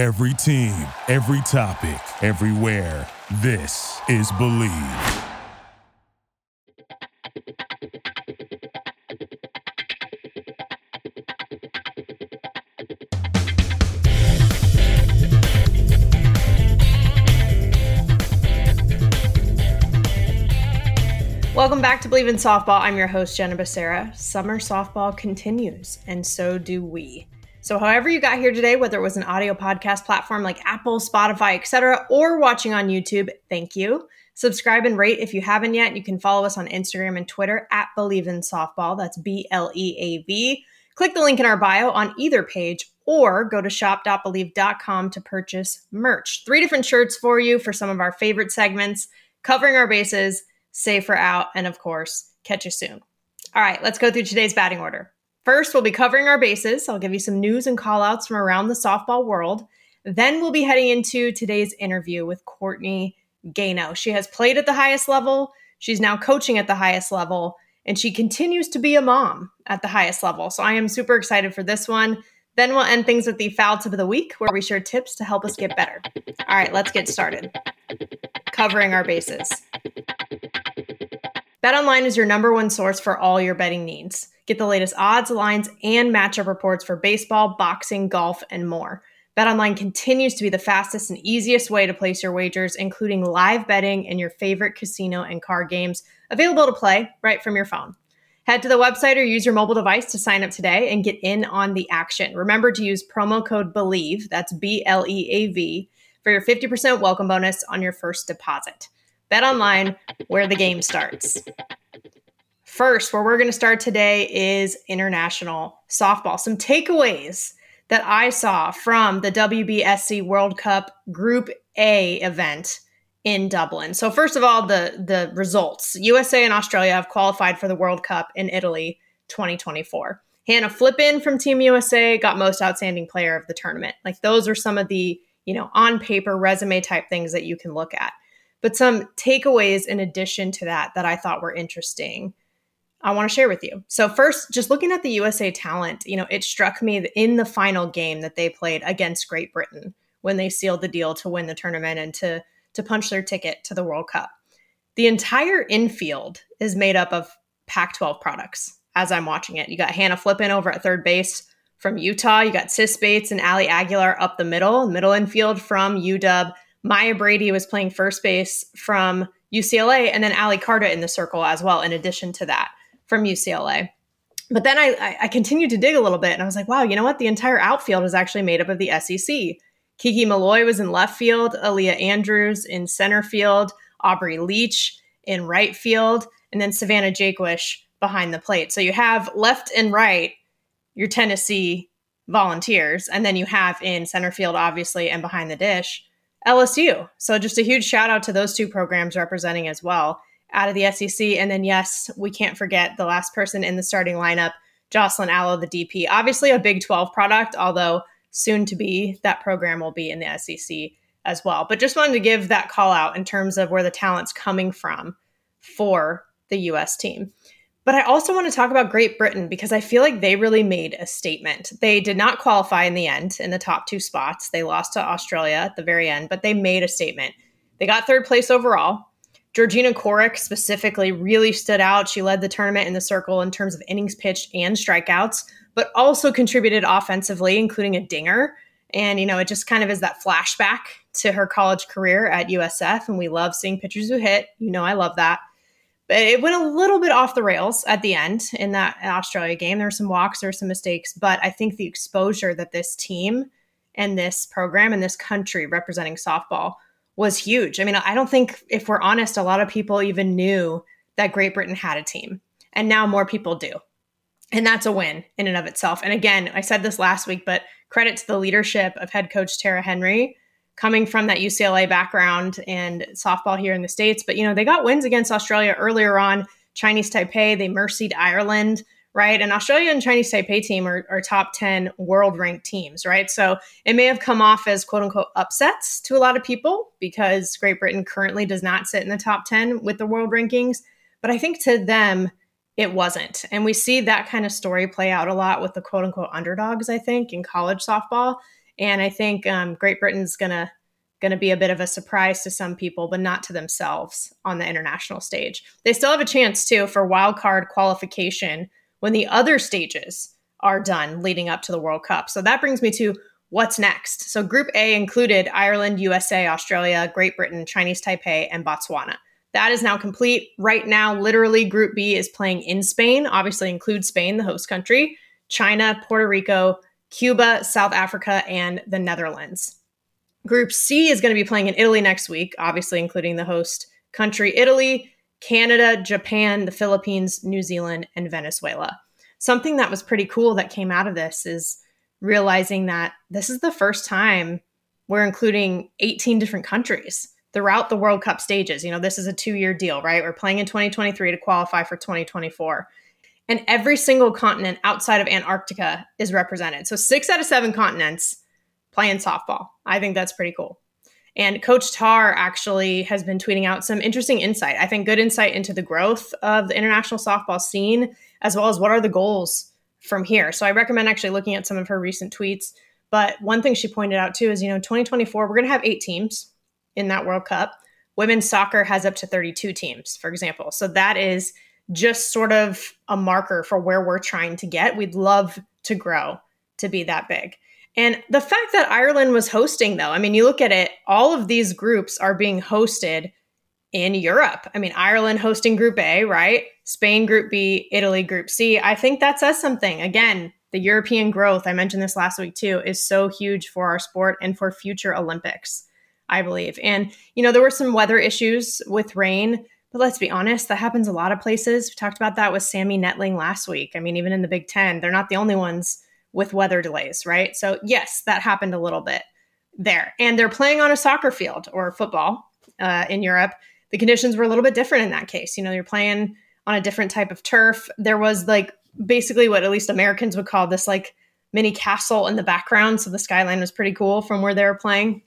Every team, every topic, everywhere. This is Bleav. Welcome back to Bleav in Softball. I'm your host, Jenna Becerra. Summer softball continues, and so do we. So, however you got here today, whether it was an audio podcast platform like Apple, Spotify, etc., or watching on YouTube, thank you. Subscribe and rate if you haven't yet. You can follow us on Instagram and Twitter at Bleav in Softball. That's B L E A V. Click the link in our bio on either page or go to shop.bleav.com to purchase merch. Three different shirts for you for some of our favorite segments, covering our bases, safer out, and of course, catch you soon. All right, let's go through today's batting order. First, we'll be covering our bases. I'll give you some news and call outs from around the softball world. Then we'll be heading into today's interview with Courtney Gano. She has played at the highest level, she's now coaching at the highest level, and she continues to be a mom at the highest level. So I am super excited for this one. Then we'll end things with the foul tip of the week, where we share tips to help us get better. All right, let's get started. Covering our bases. BetOnline is your number one source for all your betting needs. Get the latest odds, lines, and matchup reports for baseball, boxing, golf, and more. BetOnline continues to be the fastest and easiest way to place your wagers, including live betting and your favorite casino and card games available to play right from your phone. Head to the website or use your mobile device to sign up today and get in on the action. Remember to use promo code BLEAV, that's B L E A V, for your 50% welcome bonus on your first deposit. BetOnline, where the game starts. First, where we're going to start today is international softball. Some takeaways that I saw from the WBSC World Cup Group A event in Dublin. So first of all, the the results. USA and Australia have qualified for the World Cup in Italy 2024. Hannah Flippen from Team USA got most outstanding player of the tournament. Like those are some of the, you know, on paper resume type things that you can look at. But some takeaways in addition to that that I thought were interesting, I want to share with you. So, first, just looking at the USA talent, you know, it struck me in the final game that they played against Great Britain when they sealed the deal to win the tournament and to, to punch their ticket to the World Cup. The entire infield is made up of Pac 12 products as I'm watching it. You got Hannah Flippen over at third base from Utah. You got Sis Bates and Ali Aguilar up the middle, middle infield from UW. Maya Brady was playing first base from UCLA, and then Ali Carter in the circle as well, in addition to that from UCLA. But then I, I continued to dig a little bit and I was like, wow, you know what? The entire outfield is actually made up of the SEC. Kiki Milloy was in left field, Aaliyah Andrews in center field, Aubrey Leach in right field, and then Sahvanna Jaquish behind the plate. So you have left and right your Tennessee volunteers, and then you have in center field, obviously, and behind the dish, LSU. So just a huge shout out to those two programs representing as well out of the SEC. And then, yes, we can't forget the last person in the starting lineup, Jocelyn Alo, the DP. Obviously, a Big 12 product, although soon to be, that program will be in the SEC as well. But just wanted to give that call out in terms of where the talent's coming from for the US team. But I also want to talk about Great Britain because I feel like they really made a statement. They did not qualify in the end in the top two spots. They lost to Australia at the very end, but they made a statement. They got third place overall. Georgina Corrick specifically really stood out. She led the tournament in the circle in terms of innings pitched and strikeouts, but also contributed offensively, including a dinger. And, you know, it just kind of is that flashback to her college career at USF. And we love seeing pitchers who hit. You know, I love that. But it went a little bit off the rails at the end in that Australia game. There were some walks, there were some mistakes, but I think the exposure that this team and this program and this country representing softball was huge. I mean, I don't think, if we're honest, a lot of people even knew that Great Britain had a team. And now more people do. And that's a win in and of itself. And again, I said this last week, but credit to the leadership of head coach Tara Henry coming from that UCLA background and softball here in the States. But, you know, they got wins against Australia earlier on, Chinese Taipei, they mercied Ireland right? And Australia and Chinese Taipei team are, are top 10 world ranked teams, right? So it may have come off as quote unquote upsets to a lot of people because Great Britain currently does not sit in the top 10 with the world rankings. But I think to them, it wasn't. And we see that kind of story play out a lot with the quote unquote underdogs, I think, in college softball. And I think um, Great Britain's going to going to be a bit of a surprise to some people, but not to themselves on the international stage. They still have a chance too for wild card qualification when the other stages are done leading up to the World Cup. So that brings me to what's next. So Group A included Ireland, USA, Australia, Great Britain, Chinese Taipei, and Botswana. That is now complete. Right now, literally, Group B is playing in Spain, obviously, includes Spain, the host country, China, Puerto Rico, Cuba, South Africa, and the Netherlands. Group C is going to be playing in Italy next week, obviously, including the host country, Italy, Canada, Japan, the Philippines, New Zealand, and Venezuela. Something that was pretty cool that came out of this is realizing that this is the first time we're including 18 different countries throughout the World Cup stages. You know, this is a two year deal, right? We're playing in 2023 to qualify for 2024. And every single continent outside of Antarctica is represented. So six out of seven continents playing softball. I think that's pretty cool. And Coach Tar actually has been tweeting out some interesting insight. I think good insight into the growth of the international softball scene, as well as what are the goals from here. So I recommend actually looking at some of her recent tweets. But one thing she pointed out too is, you know, 2024, we're going to have eight teams in that World Cup. Women's soccer has up to 32 teams, for example. So that is just sort of a marker for where we're trying to get. We'd love to grow to be that big. And the fact that Ireland was hosting, though, I mean, you look at it, all of these groups are being hosted in Europe. I mean, Ireland hosting Group A, right? Spain Group B, Italy Group C. I think that says something. Again, the European growth, I mentioned this last week too, is so huge for our sport and for future Olympics, I believe. And, you know, there were some weather issues with rain, but let's be honest, that happens a lot of places. We talked about that with Sammy Netling last week. I mean, even in the Big Ten, they're not the only ones with weather delays, right? So, yes, that happened a little bit there. And they're playing on a soccer field or football uh, in Europe. The conditions were a little bit different in that case. You know, you're playing on a different type of turf. There was like basically what at least Americans would call this like mini castle in the background. So the skyline was pretty cool from where they were playing.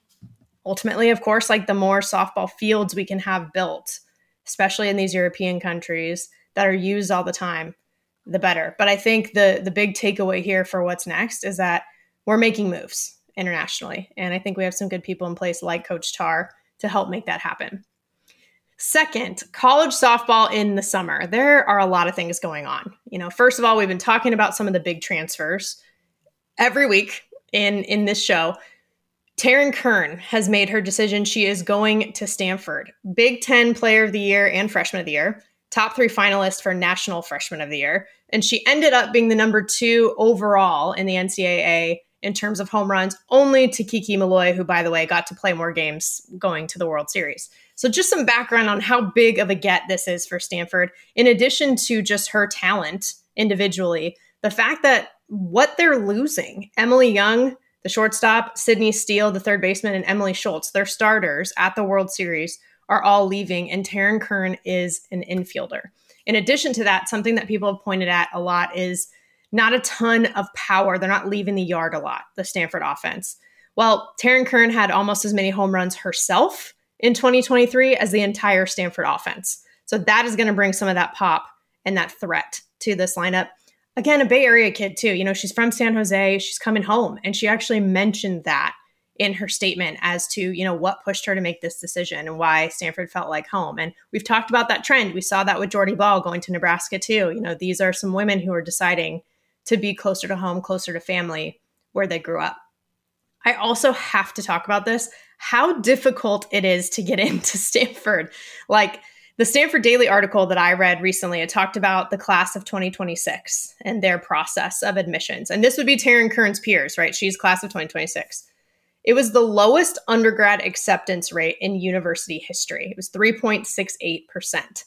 Ultimately, of course, like the more softball fields we can have built, especially in these European countries that are used all the time, the better. But I think the the big takeaway here for what's next is that we're making moves internationally. And I think we have some good people in place like Coach Tar to help make that happen. Second, college softball in the summer. There are a lot of things going on. You know, first of all, we've been talking about some of the big transfers every week in in this show. Taryn Kern has made her decision. She is going to Stanford. Big Ten Player of the Year and Freshman of the Year top three finalists for National Freshman of the Year. And she ended up being the number two overall in the NCAA in terms of home runs, only to Kiki Milloy, who, by the way, got to play more games going to the World Series. So, just some background on how big of a get this is for Stanford, in addition to just her talent individually, the fact that what they're losing, Emily Young, the shortstop, Sydney Steele, the third baseman, and Emily Schultz, their starters at the World Series, are all leaving, and Taryn Kern is an infielder. In addition to that, something that people have pointed at a lot is not a ton of power. They're not leaving the yard a lot, the Stanford offense. Well, Taryn Kern had almost as many home runs herself in 2023 as the entire Stanford offense. So that is going to bring some of that pop and that threat to this lineup. Again, a Bay Area kid, too. You know, she's from San Jose. She's coming home. And she actually mentioned that in her statement as to you know what pushed her to make this decision and why Stanford felt like home. And we've talked about that trend. We saw that with Jordy Bahl going to Nebraska too. You know, these are some women who are deciding to be closer to home, closer to family where they grew up. I also have to talk about this how difficult it is to get into Stanford. Like the Stanford Daily article that I read recently, it talked about the class of 2026 and their process of admissions. And this would be Taryn Kern's peers, right? She's class of 2026. It was the lowest undergrad acceptance rate in university history. It was 3.68%.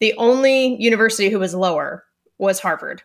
The only university who was lower was Harvard.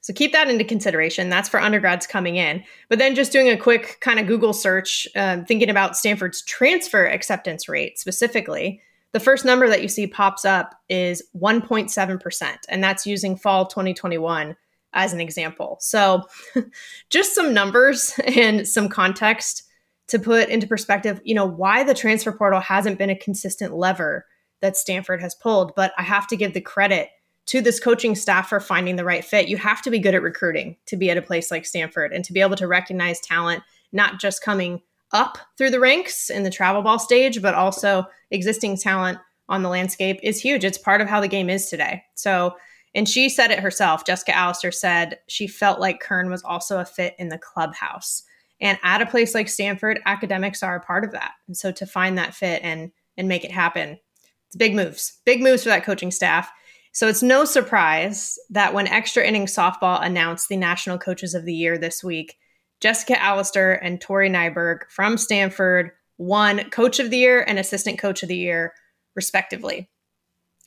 So keep that into consideration. That's for undergrads coming in. But then just doing a quick kind of Google search, um, thinking about Stanford's transfer acceptance rate specifically, the first number that you see pops up is 1.7%. And that's using fall 2021 as an example. So just some numbers and some context to put into perspective, you know, why the transfer portal hasn't been a consistent lever that Stanford has pulled. But I have to give the credit to this coaching staff for finding the right fit. You have to be good at recruiting to be at a place like Stanford and to be able to recognize talent not just coming up through the ranks in the travel ball stage, but also existing talent on the landscape is huge. It's part of how the game is today. So, and she said it herself. Jessica Allister said she felt like Kern was also a fit in the clubhouse. And at a place like Stanford, academics are a part of that. And so to find that fit and and make it happen, it's big moves. Big moves for that coaching staff. So it's no surprise that when Extra Innings Softball announced the National Coaches of the Year this week, Jessica Allister and Tori Nyberg from Stanford won Coach of the Year and Assistant Coach of the Year, respectively.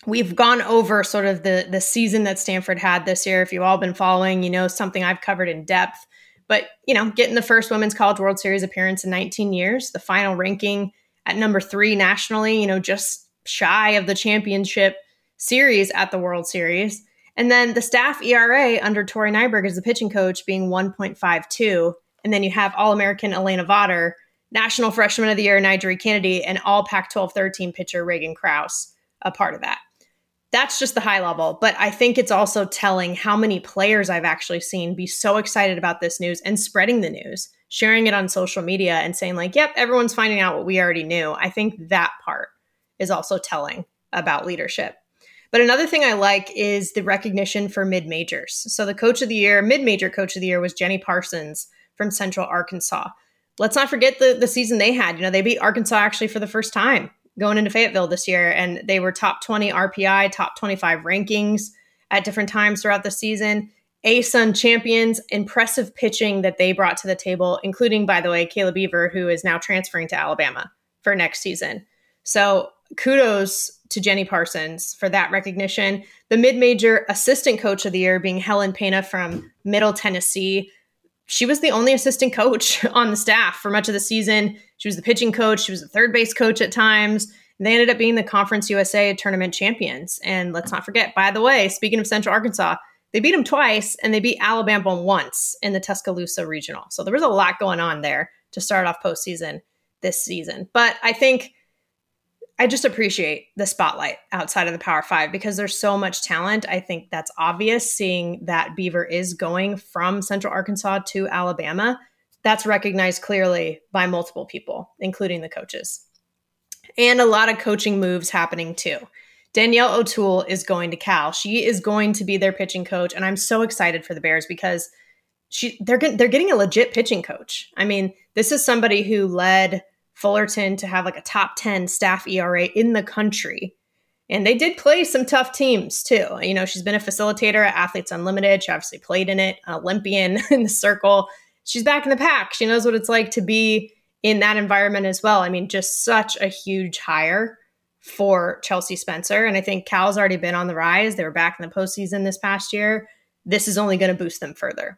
We've gone over sort of the the season that Stanford had this year. If you've all been following, you know something I've covered in depth. But you know, getting the first Women's College World Series appearance in 19 years, the final ranking at number three nationally, you know, just shy of the championship series at the World Series. And then the staff ERA under Tori Nyberg as the pitching coach being 1.52. And then you have All American Alana Vawter, National Freshman of the Year NiJaree Canady, and All Pac 12 13 pitcher Reagan Kraus a part of that. That's just the high level. But I think it's also telling how many players I've actually seen be so excited about this news and spreading the news, sharing it on social media and saying, like, yep, everyone's finding out what we already knew. I think that part is also telling about leadership. But another thing I like is the recognition for mid majors. So the coach of the year, mid major coach of the year was Jenny Parsons from Central Arkansas. Let's not forget the, the season they had. You know, they beat Arkansas actually for the first time going into Fayetteville this year, and they were top 20 RPI, top 25 rankings at different times throughout the season. ASUN champions, impressive pitching that they brought to the table, including, by the way, Kayla Beaver, who is now transferring to Alabama for next season. So kudos to Jenny Parsons for that recognition. The mid major assistant coach of the year being Helen Pena from Middle Tennessee. She was the only assistant coach on the staff for much of the season. She was the pitching coach, she was the third base coach at times. They ended up being the Conference USA tournament champions. And let's not forget, by the way, speaking of Central Arkansas, they beat them twice and they beat Alabama once in the Tuscaloosa regional. So there was a lot going on there to start off postseason this season. But I think I just appreciate the spotlight outside of the Power Five because there's so much talent. I think that's obvious seeing that Beaver is going from Central Arkansas to Alabama. That's recognized clearly by multiple people, including the coaches. And a lot of coaching moves happening too. Danielle O'Toole is going to Cal. She is going to be their pitching coach, and I'm so excited for the Bears because she they're they're getting a legit pitching coach. I mean, this is somebody who led Fullerton to have like a top 10 staff ERA in the country. And they did play some tough teams too. You know, she's been a facilitator at Athletes Unlimited. She obviously played in it, an Olympian in the circle. She's back in the pack. She knows what it's like to be in that environment as well. I mean, just such a huge hire for Chelsea Spencer. And I think Cal's already been on the rise. They were back in the postseason this past year. This is only going to boost them further.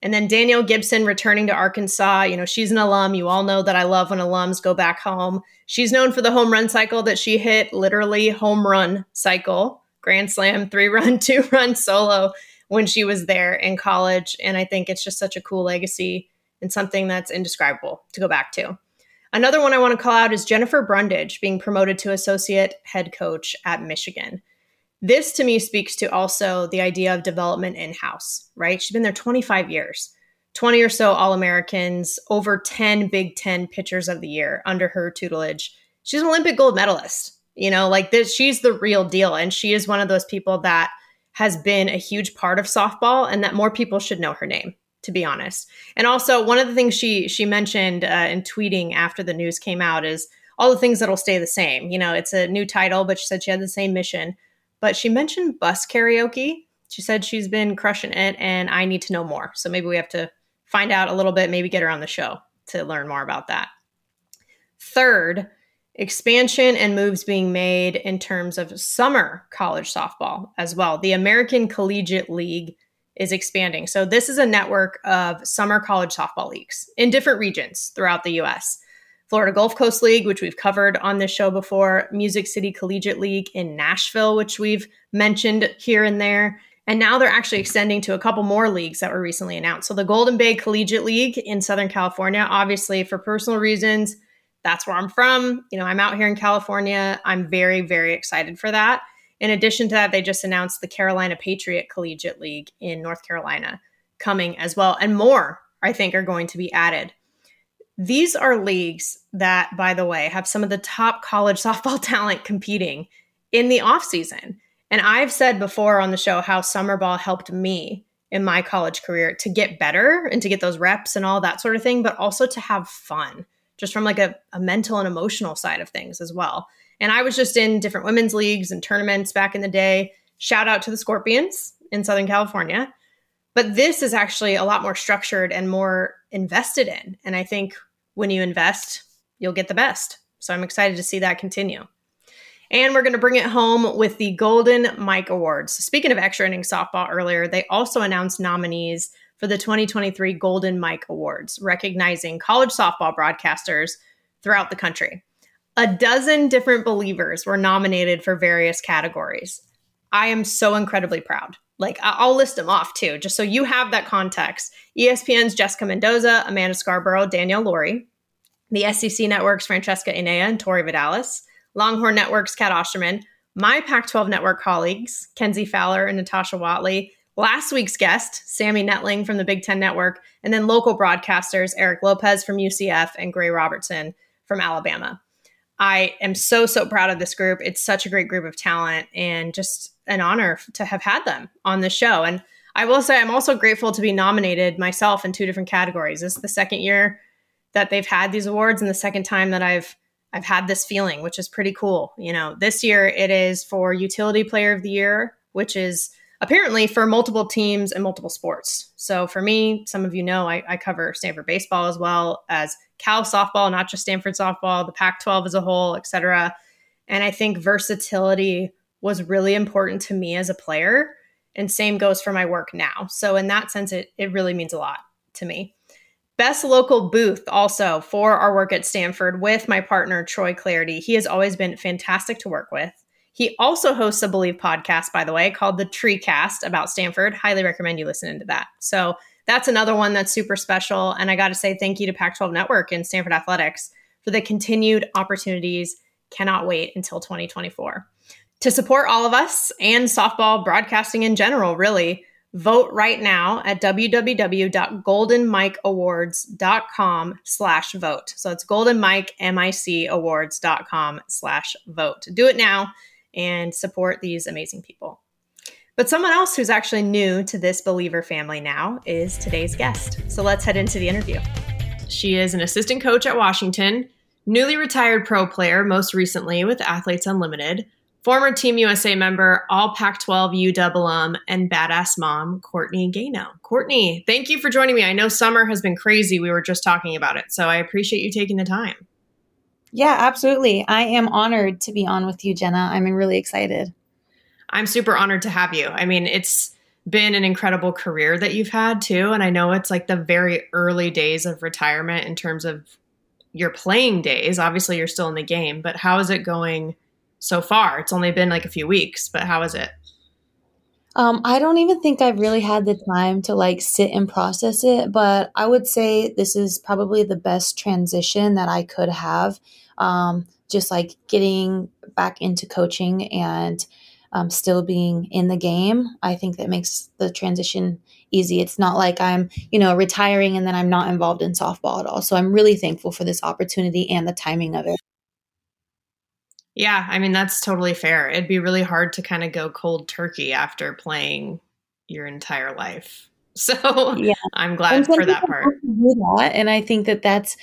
And then Danielle Gibson returning to Arkansas. You know, she's an alum. You all know that I love when alums go back home. She's known for the home run cycle that she hit, literally home run cycle, grand slam, three run, two run solo when she was there in college. And I think it's just such a cool legacy and something that's indescribable to go back to. Another one I want to call out is Jennifer Brundage being promoted to associate head coach at Michigan. This to me speaks to also the idea of development in house, right? She's been there 25 years, 20 or so All Americans, over 10 Big Ten pitchers of the year under her tutelage. She's an Olympic gold medalist, you know, like this, she's the real deal. And she is one of those people that has been a huge part of softball and that more people should know her name to be honest and also one of the things she she mentioned uh, in tweeting after the news came out is all the things that'll stay the same you know it's a new title but she said she had the same mission but she mentioned bus karaoke. She said she's been crushing it and I need to know more. So maybe we have to find out a little bit, maybe get her on the show to learn more about that. Third, expansion and moves being made in terms of summer college softball as well. The American Collegiate League is expanding. So, this is a network of summer college softball leagues in different regions throughout the US. Florida Gulf Coast League, which we've covered on this show before, Music City Collegiate League in Nashville, which we've mentioned here and there. And now they're actually extending to a couple more leagues that were recently announced. So the Golden Bay Collegiate League in Southern California, obviously for personal reasons, that's where I'm from. You know, I'm out here in California. I'm very, very excited for that. In addition to that, they just announced the Carolina Patriot Collegiate League in North Carolina coming as well. And more, I think, are going to be added These are leagues that, by the way, have some of the top college softball talent competing in the off season. And I've said before on the show how summer ball helped me in my college career to get better and to get those reps and all that sort of thing, but also to have fun, just from like a, a mental and emotional side of things as well. And I was just in different women's leagues and tournaments back in the day. Shout out to the Scorpions in Southern California. But this is actually a lot more structured and more invested in. And I think when you invest, you'll get the best. So I'm excited to see that continue. And we're going to bring it home with the Golden Mike Awards. Speaking of extra innings softball earlier, they also announced nominees for the 2023 Golden Mike Awards, recognizing college softball broadcasters throughout the country. A dozen different believers were nominated for various categories. I am so incredibly proud. Like, I'll list them off too, just so you have that context. ESPN's Jessica Mendoza, Amanda Scarborough, Danielle Lawrie, the SEC Network's Francesca Enea and Tori Vidales, Longhorn Network's Kat Osterman, my Pac 12 Network colleagues, Kenzie Fowler and Natasha Watley, last week's guest, Sammy Netling from the Big Ten Network, and then local broadcasters, Eric Lopez from UCF and Gray Robertson from Alabama. I am so, so proud of this group. It's such a great group of talent and just an honor to have had them on the show. And I will say, I'm also grateful to be nominated myself in two different categories. This is the second year that they've had these awards and the second time that I've I've had this feeling, which is pretty cool. You know, this year it is for Utility Player of the Year, which is apparently for multiple teams and multiple sports. So for me, some of you know I, I cover Stanford baseball as well as Cal softball, not just Stanford softball, the Pac 12 as a whole, et cetera. And I think versatility was really important to me as a player. And same goes for my work now. So in that sense, it, it really means a lot to me. Best local booth also for our work at Stanford with my partner, Troy Clardy. He has always been fantastic to work with. He also hosts a Bleav podcast, by the way, called the Tree Cast about Stanford. Highly recommend you listen into that. So that's another one that's super special. And I got to say thank you to Pac 12 Network and Stanford Athletics for the continued opportunities. Cannot wait until 2024. To support all of us and softball broadcasting in general, really, Vote right now at www.goldenmikeawards.com slash vote. So it's goldenmikeawards.com slash vote. Do it now and support these amazing people. But someone else who's actually new to this believer family now is today's guest. So let's head into the interview. She is an assistant coach at Washington, newly retired pro player, most recently with Athletes Unlimited, former Team USA member, all Pac 12 UW alum, and badass mom, Courtney Gano. Courtney, thank you for joining me. I know summer has been crazy. We were just talking about it. So I appreciate you taking the time. Yeah, absolutely. I am honored to be on with you, Jenna. I'm really excited. I'm super honored to have you. I mean, it's been an incredible career that you've had too. And I know it's like the very early days of retirement in terms of your playing days. Obviously, you're still in the game, but how is it going? so far? It's only been like a few weeks, but how is it? Um, I don't even think I've really had the time to like sit and process it, but I would say this is probably the best transition that I could have. Um, just like getting back into coaching and um, still being in the game. I think that makes the transition easy. It's not like I'm, you know, retiring and then I'm not involved in softball at all. So I'm really thankful for this opportunity and the timing of it. Yeah, I mean that's totally fair. It'd be really hard to kind of go cold turkey after playing your entire life. So yeah. I'm glad for that part. That, and I think that that's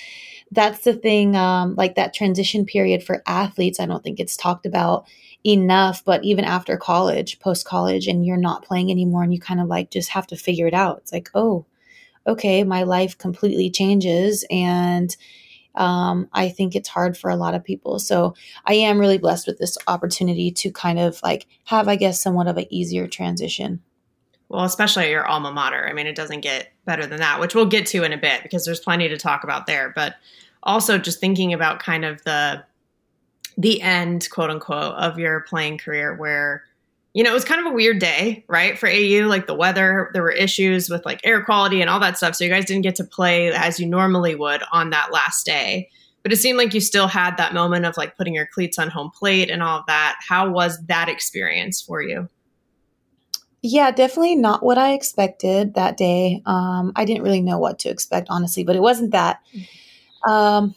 that's the thing. Um, like that transition period for athletes, I don't think it's talked about enough. But even after college, post college, and you're not playing anymore, and you kind of like just have to figure it out. It's like, oh, okay, my life completely changes, and um, I think it's hard for a lot of people. So I am really blessed with this opportunity to kind of like have, I guess, somewhat of an easier transition. Well, especially at your alma mater. I mean, it doesn't get better than that, which we'll get to in a bit because there's plenty to talk about there. But also just thinking about kind of the the end, quote unquote, of your playing career where you know, it was kind of a weird day, right? For AU, like the weather, there were issues with like air quality and all that stuff. So you guys didn't get to play as you normally would on that last day. But it seemed like you still had that moment of like putting your cleats on home plate and all of that. How was that experience for you? Yeah, definitely not what I expected that day. Um, I didn't really know what to expect, honestly, but it wasn't that. Um,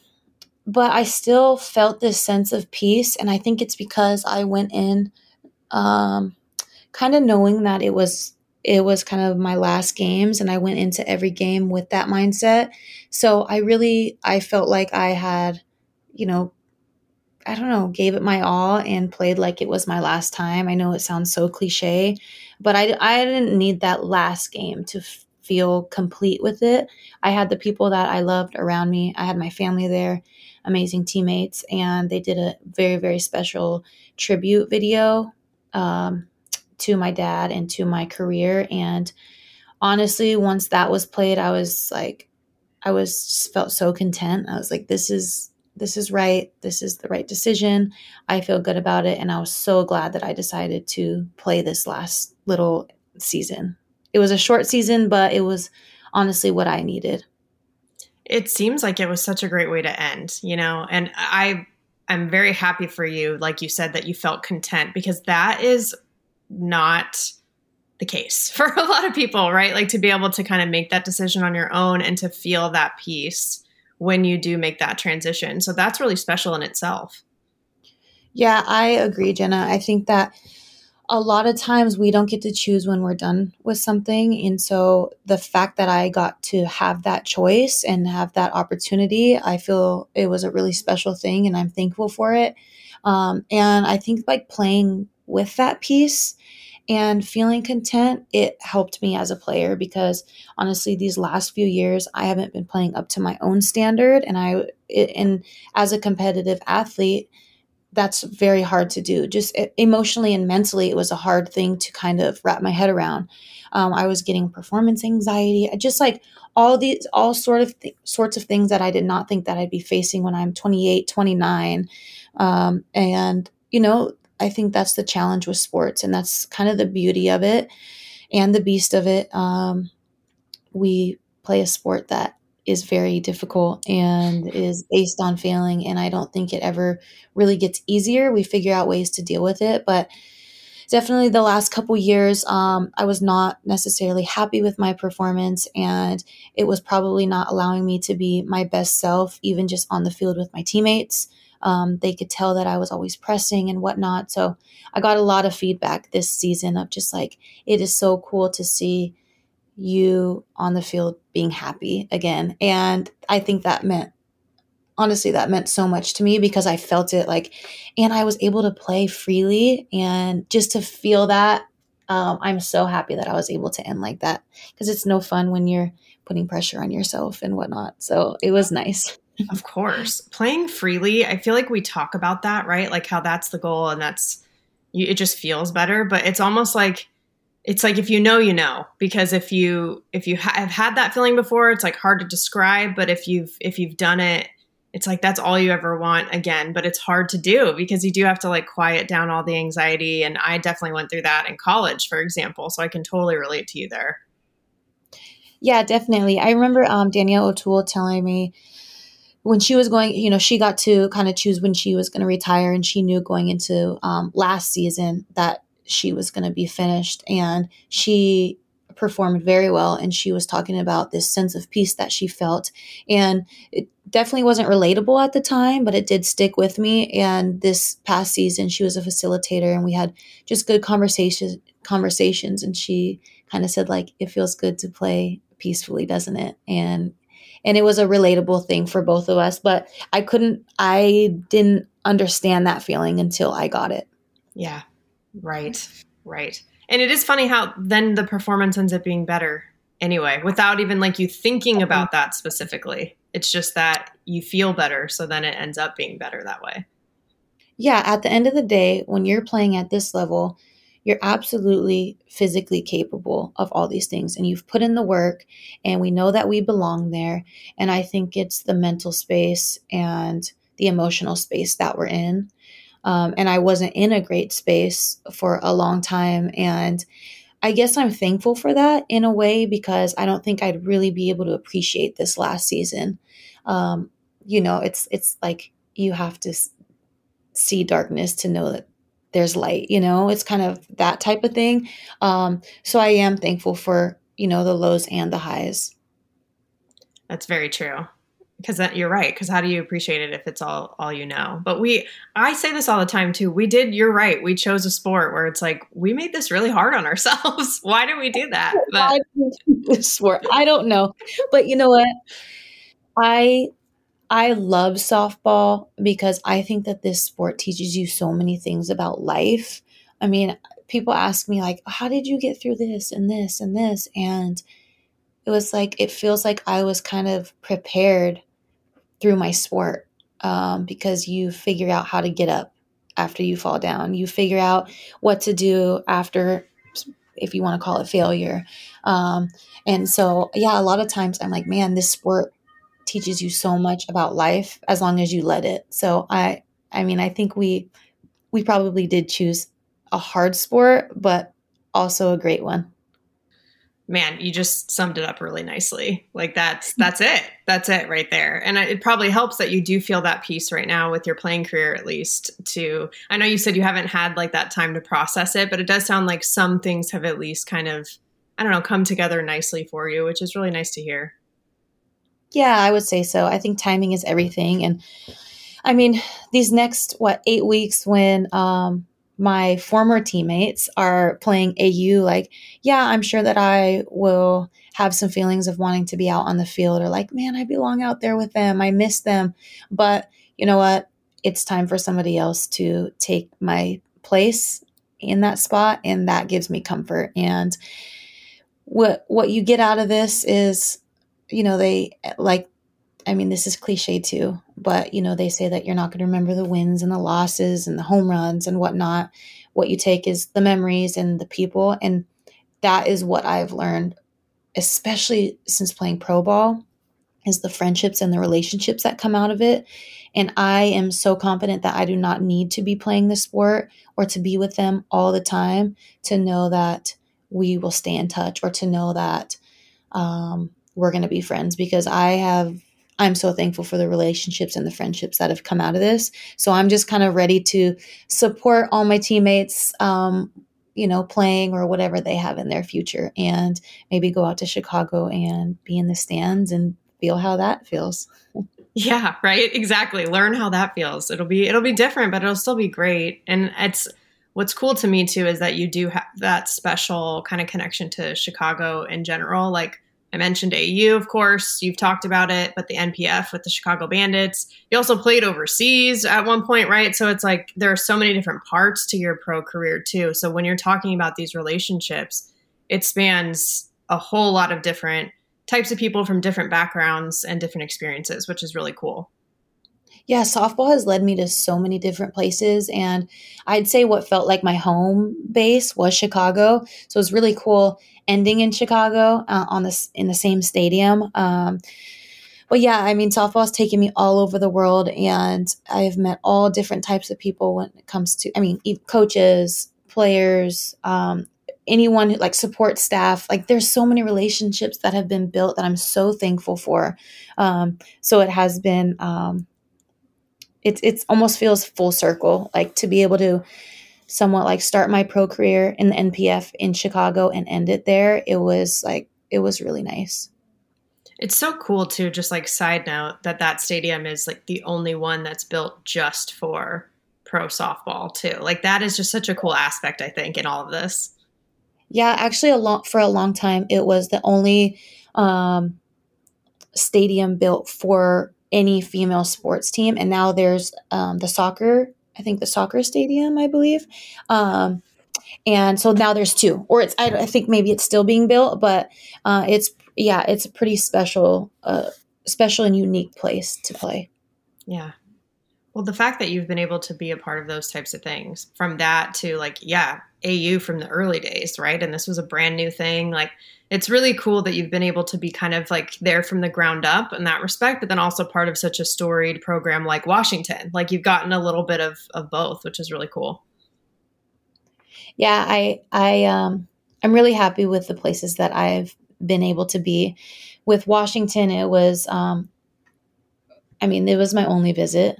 but I still felt this sense of peace. And I think it's because I went in um, kind of knowing that it was it was kind of my last games and I went into every game with that mindset. So I really I felt like I had, you know, I don't know, gave it my all and played like it was my last time. I know it sounds so cliche, but I I didn't need that last game to f- feel complete with it. I had the people that I loved around me. I had my family there, amazing teammates, and they did a very very special tribute video um, to my dad and to my career. And honestly, once that was played, I was like, I was just felt so content. I was like, this is this is right. This is the right decision. I feel good about it. And I was so glad that I decided to play this last little season. It was a short season, but it was honestly what I needed. It seems like it was such a great way to end, you know, and I I'm very happy for you, like you said, that you felt content because that is not the case for a lot of people, right? Like to be able to kind of make that decision on your own and to feel that peace when you do make that transition. So that's really special in itself. Yeah, I agree, Jenna. I think that a lot of times we don't get to choose when we're done with something. And so the fact that I got to have that choice and have that opportunity, I feel it was a really special thing and I'm thankful for it. Um, and I think like playing with that piece and feeling content, it helped me as a player because honestly, these last few years, I haven't been playing up to my own standard. And I, and as a competitive athlete, that's very hard to do. Just emotionally and mentally, it was a hard thing to kind of wrap my head around. Um, I was getting performance anxiety, just like all these, all sort of th- sorts of things that I did not think that I'd be facing when I'm 28, 29. Um, and, you know, I think that's the challenge with sports, and that's kind of the beauty of it and the beast of it. Um, we play a sport that is very difficult and is based on failing, and I don't think it ever really gets easier. We figure out ways to deal with it, but definitely the last couple years um, i was not necessarily happy with my performance and it was probably not allowing me to be my best self even just on the field with my teammates um, they could tell that I was always pressing and whatnot. So I got a lot of feedback this season of just like, it is so cool to see you on the field being happy again. And I think that meant, honestly, that meant so much to me because I felt it like, and I was able to play freely and just to feel that. Um, I'm so happy that I was able to end like that because it's no fun when you're putting pressure on yourself and whatnot. So it was nice. Of course. Playing freely, I feel like we talk about that, right? Like how that's the goal and that's you, it just feels better, but it's almost like it's like if you know you know because if you if you ha- have had that feeling before it's like hard to describe but if you've if you've done it it's like that's all you ever want again but it's hard to do because you do have to like quiet down all the anxiety and i definitely went through that in college for example so i can totally relate to you there yeah definitely i remember um, danielle o'toole telling me when she was going, you know, she got to kind of choose when she was going to retire, and she knew going into um, last season that she was going to be finished, and she performed very well. And she was talking about this sense of peace that she felt, and it definitely wasn't relatable at the time, but it did stick with me. And this past season, she was a facilitator, and we had just good conversations. Conversations, and she kind of said like, "It feels good to play peacefully, doesn't it?" And and it was a relatable thing for both of us but i couldn't i didn't understand that feeling until i got it. Yeah. Right. Right. And it is funny how then the performance ends up being better anyway without even like you thinking about that specifically. It's just that you feel better so then it ends up being better that way. Yeah at the end of the day when you're playing at this level you're absolutely physically capable of all these things and you've put in the work and we know that we belong there and i think it's the mental space and the emotional space that we're in. Um, and i wasn't in a great space for a long time and i guess i'm thankful for that in a way because i don't think i'd really be able to appreciate this last season. Um, you know it's it's like you have to see darkness to know that there's light you know it's kind of that type of thing. Um, so i am thankful for you know the lows and the highs. That's very true. Because you're right because how do you appreciate it if it's all all you know? But we i say this all the time too we did you're right we chose a sport where it's like we made this really hard on ourselves. Why did we do that? But sport? I don't know. But you know what? I i love softball because i think that this sport teaches you so many things about life i mean people ask me like how did you get through this and this and this and it was like it feels like i was kind of prepared through my sport um, because you figure out how to get up after you fall down. You figure out what to do after, if you want to call it failure. Um, and so, yeah, a lot of times I'm like, man, this sport teaches you so much about life as long as you let it. So I, I mean, I think we, we probably did choose a hard sport, but also a great one. Man you just summed it up really nicely. Like that's mm-hmm. that's it. That's it right there. And it probably helps that you do feel that peace right now with your playing career at least to i know you said you haven't had like that time to process it but it does sound like some things have at least kind of i don't know come together nicely for you which is really nice to hear yeah i would say so i think timing is everything and i mean these next what eight weeks when um my former teammates are playing AU, like, yeah, I'm sure that I will have some feelings of wanting to be out on the field or like, man, I belong out there with them. I miss them. But you know what? It's time for somebody else to take my place in that spot. And that gives me comfort. And what what you get out of this is, you know, they like I mean, this is cliche too, but you know, they say that you're not going to remember the wins and the losses and the home runs and whatnot. What you take is the memories and the people. And that is what I've learned, especially since playing pro ball, is the friendships and the relationships that come out of it. And I am so confident that I do not need to be playing the sport or to be with them all the time to know that we will stay in touch or to know that um, we're going to be friends because I have I'm so thankful for the relationships and the friendships that have come out of this. So I'm just kind of ready to support all my teammates, um, you know, playing or whatever they have in their future, and maybe go out to Chicago and be in the stands and feel how that feels. Yeah, right. Exactly. Learn how that feels. It'll be it'll be different, but it'll still be great. And it's what's cool to me too is that you do have that special kind of connection to Chicago in general. Like I mentioned AU, of course, you've talked about it, but the NPF with the Chicago Bandits. You also played overseas at one point, right? So it's like there are so many different parts to your pro career, too. So when you're talking about these relationships, it spans a whole lot of different types of people from different backgrounds and different experiences, which is really cool. Yeah, softball has led me to so many different places. And I'd say what felt like my home base was Chicago. So it was really cool ending in Chicago uh, on this in the same stadium. Um, but yeah, I mean, softball has taken me all over the world, and I've met all different types of people when it comes to, I mean, coaches, players, um, anyone who, like support staff. Like, there's so many relationships that have been built that I'm so thankful for. Um, so it has been, um, it's it's almost feels full circle, like to be able to somewhat like start my pro career in the NPF in Chicago and end it there, it was like it was really nice. It's so cool too. Just like side note that that stadium is like the only one that's built just for pro softball too. Like that is just such a cool aspect I think in all of this. Yeah, actually, a long for a long time it was the only um, stadium built for any female sports team, and now there's um, the soccer I think the soccer stadium, I believe. Um, and so now there's two, or it's I, I think maybe it's still being built, but uh, it's yeah, it's a pretty special, uh, special and unique place to play. Yeah. Well, the fact that you've been able to be a part of those types of things, from that to like, yeah, AU from the early days, right? And this was a brand new thing. Like, it's really cool that you've been able to be kind of like there from the ground up in that respect, but then also part of such a storied program like Washington. Like you've gotten a little bit of of both, which is really cool. Yeah, I I um I'm really happy with the places that I've been able to be. With Washington, it was um I mean, it was my only visit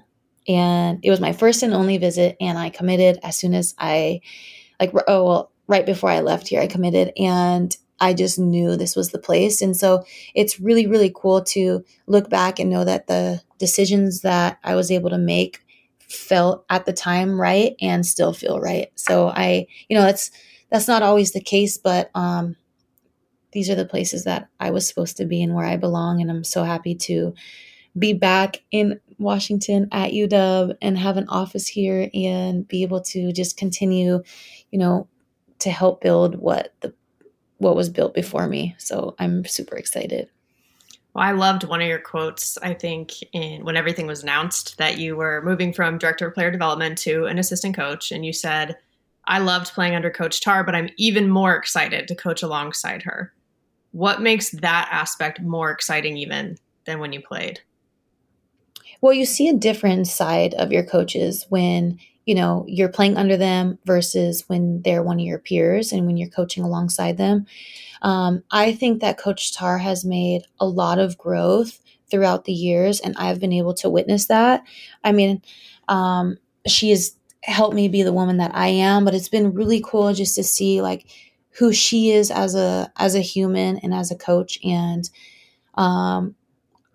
and it was my first and only visit and I committed as soon as I like oh well right before I left here I committed and I just knew this was the place. And so it's really, really cool to look back and know that the decisions that I was able to make felt at the time right and still feel right. So I, you know, that's that's not always the case, but um these are the places that I was supposed to be and where I belong and I'm so happy to be back in Washington at UW and have an office here and be able to just continue, you know, to help build what the what was built before me. So I'm super excited. Well, I loved one of your quotes, I think, in when everything was announced that you were moving from director of player development to an assistant coach. And you said, I loved playing under Coach Tarr, but I'm even more excited to coach alongside her. What makes that aspect more exciting even than when you played? Well, you see a different side of your coaches when you know you're playing under them versus when they're one of your peers and when you're coaching alongside them. Um, I think that Coach Tarr has made a lot of growth throughout the years, and I've been able to witness that. I mean, um, she has helped me be the woman that I am, but it's been really cool just to see like who she is as a as a human and as a coach and um,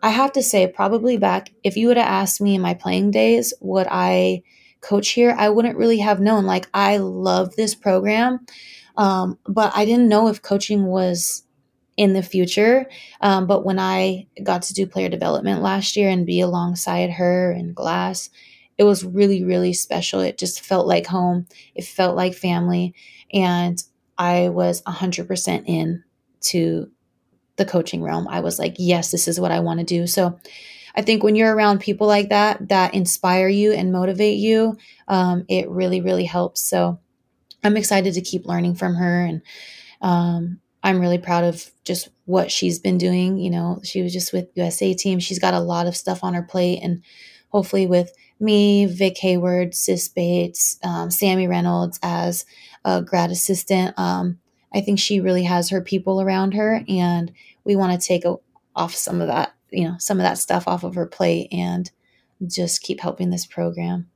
I have to say, probably back, if you would have asked me in my playing days, would I coach here? I wouldn't really have known. Like, I love this program, um, but I didn't know if coaching was in the future. Um, but when I got to do player development last year and be alongside her and Glass, it was really, really special. It just felt like home, it felt like family. And I was 100% in to the coaching realm. I was like, yes, this is what I want to do. So I think when you're around people like that, that inspire you and motivate you, um, it really, really helps. So I'm excited to keep learning from her. And um, I'm really proud of just what she's been doing. You know, she was just with USA team. She's got a lot of stuff on her plate. And hopefully with me, Vic Hayward, Sis Bates, um, Sammy Reynolds as a grad assistant, um, I think she really has her people around her, and we want to take a, off some of that, you know, some of that stuff off of her plate and just keep helping this program.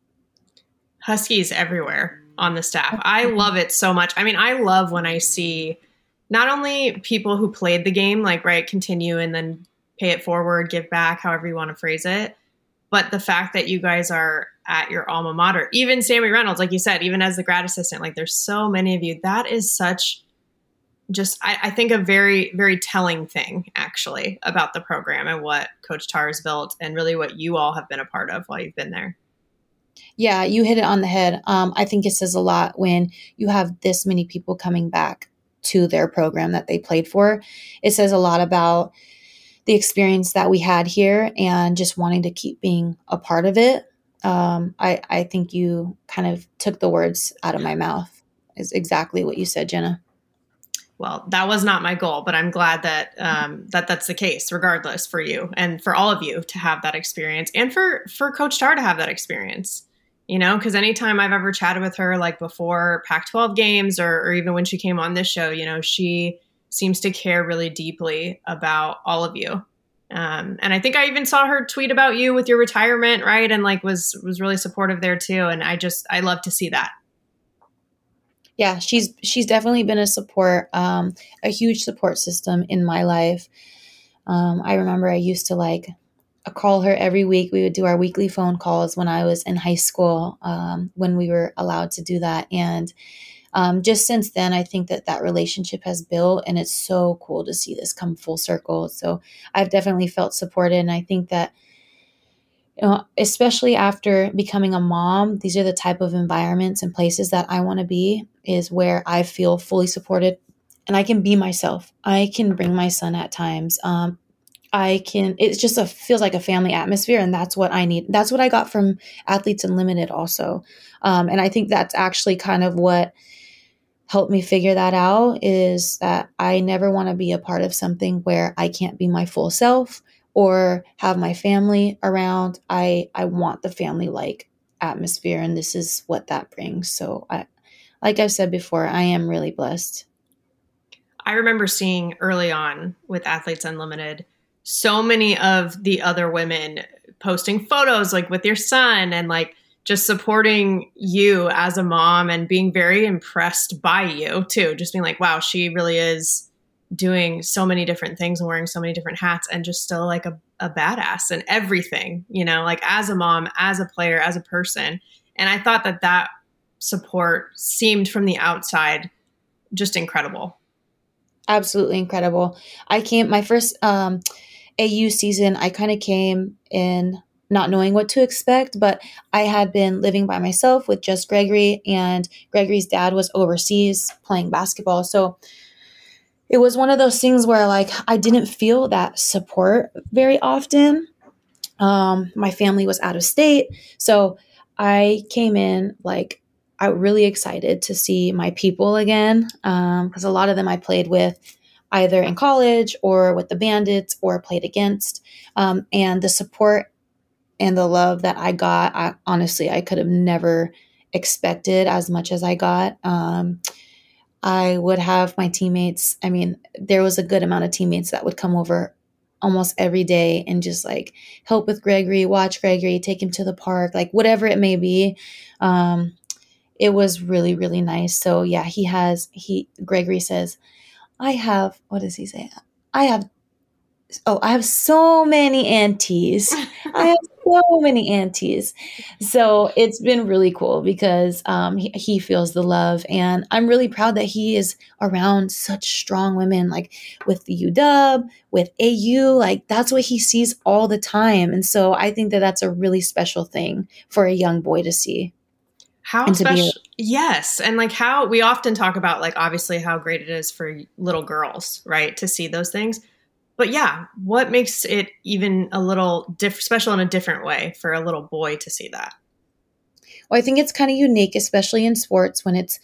Huskies everywhere on the staff. I love it so much. I mean, I love when I see not only people who played the game, like, right, continue and then pay it forward, give back, however you want to phrase it, but the fact that you guys are at your alma mater, even Sammy Reynolds, like you said, even as the grad assistant, like, there's so many of you. That is such just I, I, think a very very telling thing actually about the program and what coach Tarr has built and really what you all have been a part of while you've been there. Yeah you hit it on the head. Um, i think it says a lot when you have this many people coming back to their program that they played for. It says a lot about the experience that we had here and just wanting to keep being a part of it. Um, I, I think you kind of took the words out of my mouth is exactly what you said jenna well, that was not my goal, but I'm glad that um, that that's the case, regardless for you and for all of you to have that experience, and for for Coach Tarr to have that experience. You know, because anytime I've ever chatted with her, like before Pac-12 games, or, or even when she came on this show, you know, she seems to care really deeply about all of you. Um, and I think I even saw her tweet about you with your retirement, right? And like was was really supportive there too. And I just I love to see that yeah, she's she's definitely been a support, um, a huge support system in my life. Um, I remember I used to like call her every week. We would do our weekly phone calls when I was in high school, um, when we were allowed to do that. And um, just since then, I think that that relationship has built, and it's so cool to see this come full circle. So I've definitely felt supported, and I think that you know, especially after becoming a mom, these are the type of environments and places that I want to be, is where I feel fully supported and I can be myself. I can bring my son at times. Um, I can, it's just a, feels like a family atmosphere. And that's what I need. That's what I got from Athletes Unlimited also. Um, and I think that's actually kind of what helped me figure that out is that I never want to be a part of something where I can't be my full self or have my family around. I I want the family like atmosphere and this is what that brings. So I like I've said before, I am really blessed. I remember seeing early on with Athletes Unlimited so many of the other women posting photos like with your son and like just supporting you as a mom and being very impressed by you too just being like wow she really is doing so many different things and wearing so many different hats and just still like a, a badass and everything, you know, like as a mom, as a player, as a person. And I thought that that support seemed from the outside just incredible. Absolutely incredible. I came my first um, AU season. I kind of came in not knowing what to expect, but I had been living by myself with just Gregory, and Gregory's dad was overseas playing basketball. So it was one of those things where like I didn't feel that support very often. Um, my family was out of state, so I came in like I was really excited to see my people again because um, a lot of them I played with either in college or with the Bandits or played against, um, and the support and the love that I got, I, honestly, I could have never expected as much as I got. Um, I would have my teammates. I mean, there was a good amount of teammates that would come over almost every day and just like help with Gregory, watch Gregory, take him to the park, like whatever it may be. Um, it was really, really nice. So yeah, he has, he, Gregory says, I have, what does he say? I have oh, I have so many aunties. I have so many aunties. So it's been really cool because um, he, he, feels the love. And I'm really proud that he is around such strong women, like with the UW, with AU. Like that's what he sees all the time. And so I think that that's a really special thing for a young boy to see. How special? yes. And like how we often talk about, like, obviously, how great it is for little girls, right? To see those things but yeah, what makes it even a little diff- special in a different way for a little boy to see that? Well, I think it's kind of unique, especially in sports when it's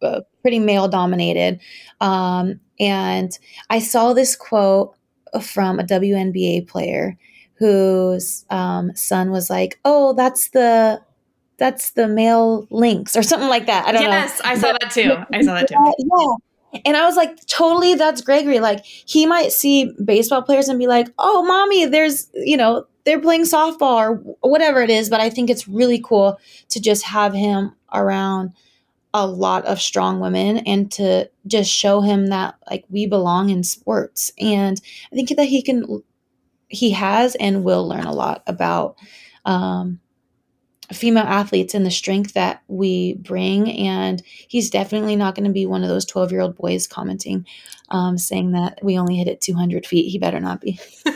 uh, pretty male dominated. Um, and I saw this quote from a WNBA player whose um, son was like, "Oh, that's the that's the male Lynx or something like that." I don't yes, know. Yes, I saw that too. I saw that too. Yeah, and I was like, totally, that's Gregory. Like, he might see baseball players and be like, oh, mommy, there's, you know, they're playing softball or whatever it is. But I think it's really cool to just have him around a lot of strong women and to just show him that, like, we belong in sports. And I think that he can, he has and will learn a lot about, um, female athletes and the strength that we bring. And he's definitely not going to be one of those 12 year old boys commenting, um, saying that we only hit it 200 feet. He better not be.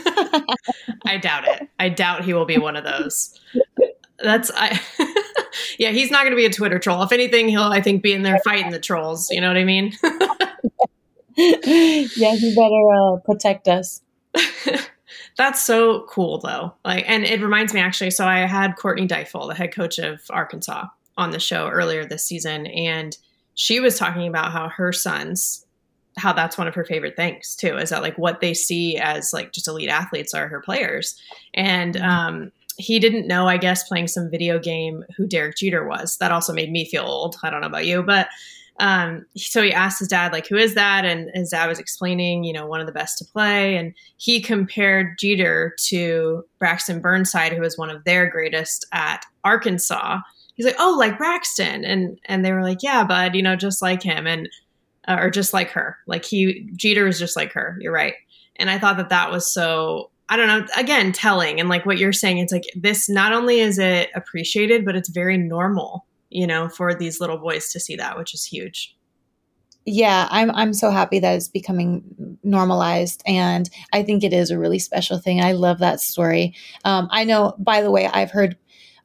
I doubt it. I doubt he will be one of those. That's I. yeah, he's not going to be a Twitter troll. If anything, he'll I think be in there fighting the trolls. You know what I mean? yeah, he better uh, protect us. That's so cool though. Like and it reminds me actually, so I had Courtney Deifel, the head coach of Arkansas, on the show earlier this season and she was talking about how her sons how that's one of her favorite things too is that like what they see as like just elite athletes are her players and mm-hmm. um he didn't know i guess playing some video game who derek jeter was that also made me feel old i don't know about you but um, so he asked his dad, like, who is that? And his dad was explaining, you know, one of the best to play. And he compared Jeter to Braxton Burnside, who was one of their greatest at Arkansas. He's like, oh, like Braxton. And, and they were like, yeah, bud, you know, just like him. And, uh, or just like her. Like he, Jeter is just like her. You're right. And I thought that that was so I don't know, again, telling and like what you're saying, it's like this not only is it appreciated, but it's very normal you know, for these little boys to see that, which is huge. Yeah, I'm I'm so happy that it's becoming normalized, and I think it is a really special thing. I love that story. Um, I know, by the way, I've heard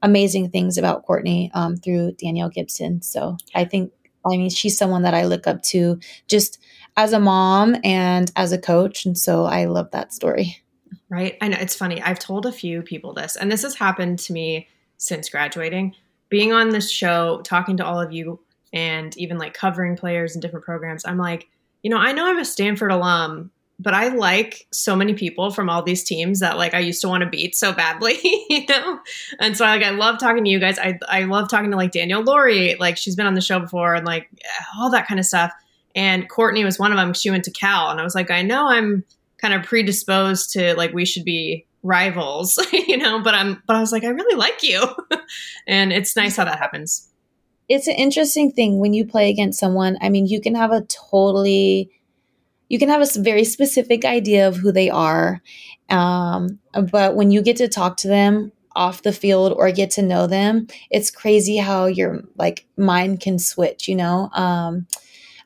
amazing things about Courtney um, through Danielle Gibson. So I think, I mean, she's someone that I look up to just as a mom and as a coach, and so I love that story. Right, I know it's funny. I've told a few people this, and this has happened to me since graduating being on this show, talking to all of you, and even like covering players in different programs, I'm like, you know, I know I'm a Stanford alum, but I like so many people from all these teams that like I used to want to beat so badly, you know? And so like I love talking to you guys. I I love talking to like Danielle Lawrie, like she's been on the show before and like all that kind of stuff. And Courtney was one of them. She went to Cal and I was like, I know I'm kind of predisposed to like we should be rivals, you know, but I'm but I was like, I really like you. and it's nice how that happens. It's an interesting thing when you play against someone. I mean, you can have a totally you can have a very specific idea of who they are. Um, but when you get to talk to them off the field or get to know them, it's crazy how your like mind can switch, you know? Um,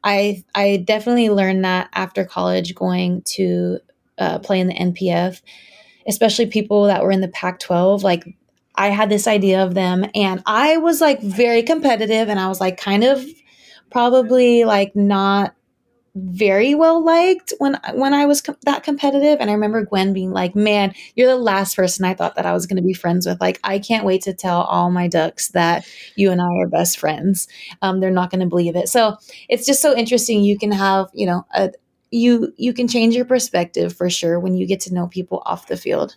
I I definitely learned that after college going to uh, play in the NPF, especially people that were in the Pac-12. Like I had this idea of them, and I was like very competitive, and I was like kind of probably like not very well liked when when I was com- that competitive and I remember Gwen being like man you're the last person I thought that I was going to be friends with like I can't wait to tell all my ducks that you and I are best friends um, they're not going to believe it so it's just so interesting you can have you know a you you can change your perspective for sure when you get to know people off the field.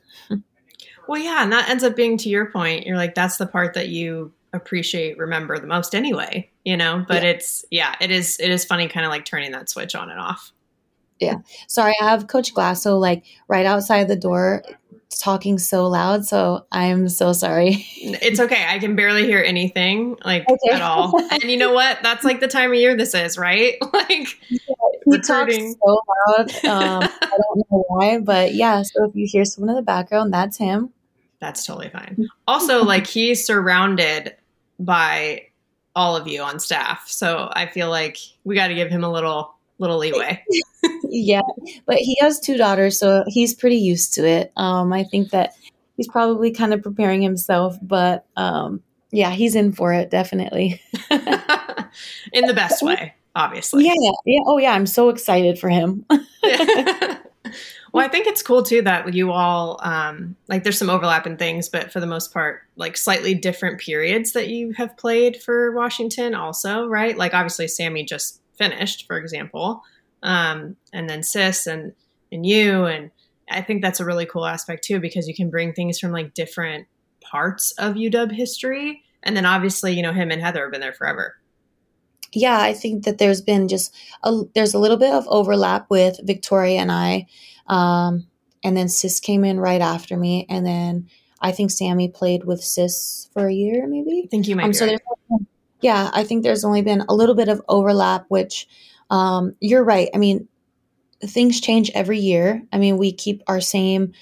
Well yeah and that ends up being to your point you're like that's the part that you appreciate remember the most anyway you know? But yeah. it's yeah it is it is funny kind of like turning that switch on and off. Yeah. Sorry i have coach Glasoe like right outside the door talking so loud so i'm so sorry. It's okay. I can barely hear anything like okay. at all. And you know what? That's like the time of year this is right? Like yeah, he talks so loud um, i don't know why but yeah so if you hear someone in the background that's him. That's totally fine. Also like he's surrounded by all of you on staff. So I feel like we got to give him a little little leeway. yeah, but he has two daughters, so he's pretty used to it. Um, I think that he's probably kind of preparing himself, but um, yeah, he's in for it definitely. in the best way, obviously. Yeah, yeah. Oh yeah, I'm so excited for him. Well, I think it's cool too that you all um, like there's some overlap in things, but for the most part, like slightly different periods that you have played for Washington, also, right? Like obviously, Sammy just finished, for example, um, and then Sis and and you, and I think that's a really cool aspect too because you can bring things from like different parts of UW history, and then obviously, you know, him and Heather have been there forever yeah, I think that there's been just a, there's a little bit of overlap with Victoria and I. Um, and then Sis came in right after me, and then I think Sammy played with Sis for a year, maybe. I think you might. Um, so right. yeah, I think there's only been a little bit of overlap, which um, you're right. I mean, things change every year. I mean, we keep our same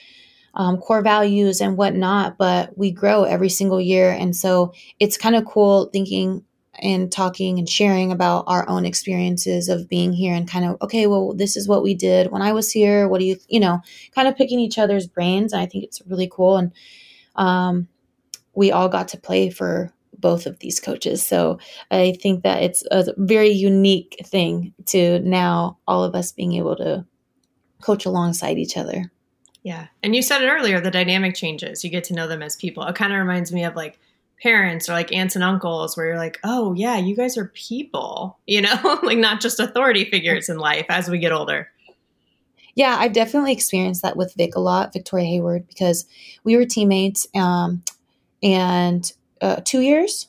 um, core values and whatnot, but we grow every single year, and so it's kind of cool thinking and talking and sharing about our own experiences of being here and kind of okay well this is what we did when i was here what do you you know kind of picking each other's brains And i think it's really cool and um, we all got to play for both of these coaches. So i think that it's a very unique thing to now all of us being able to coach alongside each other. Yeah. And you said it earlier the dynamic changes. You get to know them as people. It kind of reminds me of like parents or like aunts and uncles where you're like, oh, yeah, you guys are people, you know, like not just authority figures in life as we get older. Yeah, I've definitely experienced that with Vic a lot, Victoria Hayward, because we were teammates um, and uh, two years,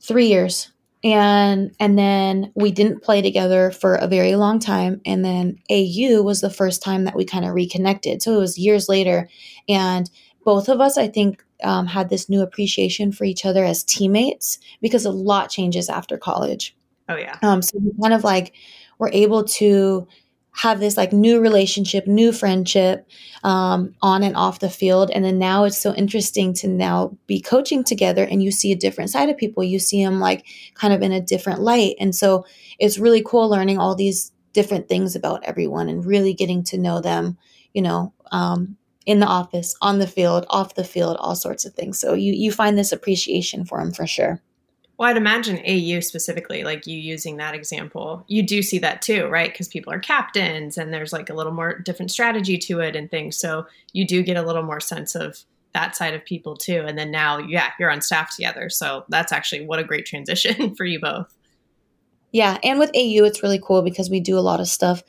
three years. And and then we didn't play together for a very long time. And then AU was the first time that we kind of reconnected. So it was years later. And both of us, I think, um, had this new appreciation for each other as teammates because a lot changes after college. Oh yeah. Um, so we kind of like were able to have this like new relationship, new friendship um, on and off the field. And then now it's so interesting to now be coaching together and you see a different side of people. You see them like kind of in a different light. And so it's really cool learning all these different things about everyone and really getting to know them, you know, um, in the office, on the field, off the field, all sorts of things. So you you find this appreciation for him for sure. Well, I'd imagine AU specifically, like you using that example, you do see that too, right? Because people are captains and there's like a little more different strategy to it and things. So you do get a little more sense of that side of people too. And then now, yeah, you're on staff together. So that's actually what a great transition for you both. Yeah. And with AU, it's really cool because we do a lot of stuff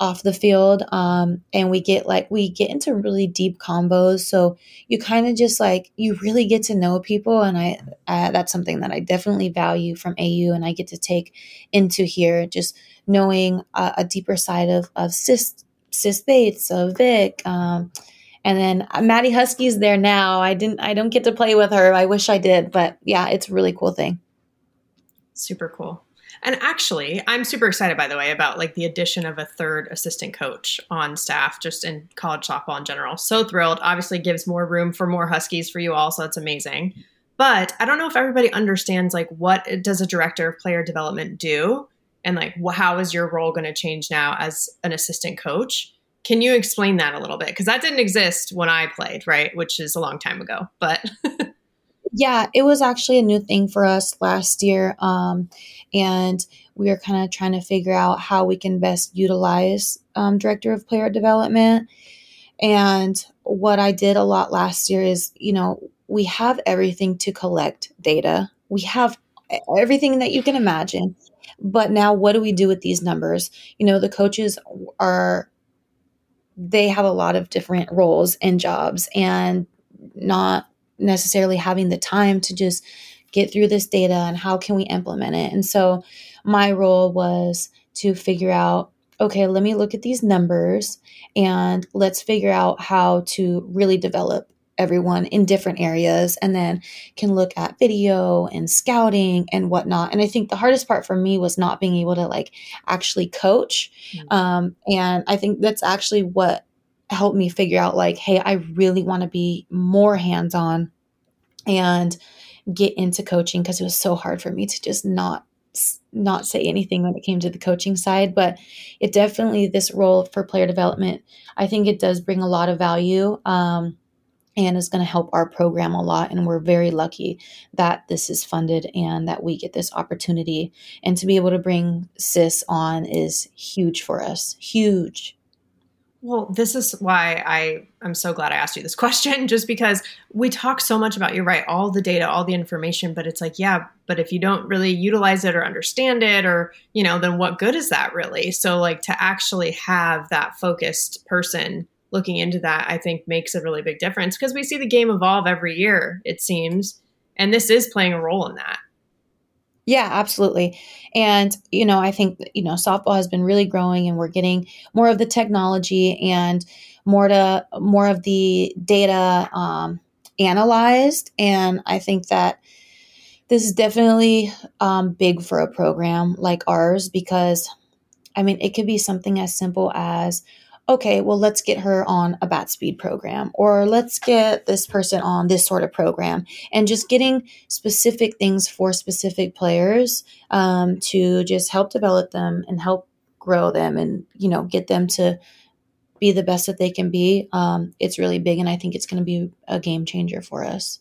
off the field um, and we get like we get into really deep combos. So you kind of just like you really get to know people and i uh, that's something that i definitely value from au and i get to take into here just knowing a, deeper side of of sis sis bates of vic um, and then uh, maddie husky's there now. I didn't i don't get to play with her. I wish i did but yeah it's a really cool thing. Super cool And actually, I'm super excited, by the way, about like the addition of a third assistant coach on staff, just in college softball in general. So thrilled. Obviously, gives more room for more Huskies for you all, so that's amazing. But I don't know if everybody understands like what does a director of player development do, and like how is your role going to change now as an assistant coach? Can you explain that a little bit? Because that didn't exist when I played, right? Which is a long time ago. But yeah, it was actually a new thing for us last year. Um, and we are kind of trying to figure out how we can best utilize um, director of player development. And what I did a lot last year is, you know, we have everything to collect data. We have everything that you can imagine. But now, what do we do with these numbers? You know, the coaches are they have a lot of different roles and jobs and not necessarily having the time to just get through this data and how can we implement it. And so my role was to figure out okay, let me look at these numbers and let's figure out how to really develop everyone in different areas and then can look at video and scouting and whatnot. And I think the hardest part for me was not being able to like actually coach. Mm-hmm. Um, and I think that's actually what helped me figure out like, hey, I really want to be more hands on and get into coaching because it was so hard for me to just not not say anything when it came to the coaching side but it definitely this role for player development i think it does bring a lot of value um, and is going to help our program a lot. And we're very lucky that this is funded and that we get this opportunity. And to be able to bring Sis on is huge for us. Huge. Well, this is why I am so glad I asked you this question, just because we talk so much about, you're right, all the data, all the information, but it's like, yeah, but if you don't really utilize it or understand it, or, you know, then what good is that really? So, like, to actually have that focused person looking into that, I think makes a really big difference because we see the game evolve every year, it seems. And this is playing a role in that. Yeah, absolutely. And, you know, I think, you know, softball has been really growing and we're getting more of the technology and more to more of the data um, analyzed. And I think that this is definitely um, big for a program like ours because, I mean, it could be something as simple as okay, well, let's get her on a bat speed program, or let's get this person on this sort of program, and just getting specific things for specific players um, to just help develop them and help grow them and, you know, get them to be the best that they can be. Um, it's really big, and I think it's going to be a game changer for us.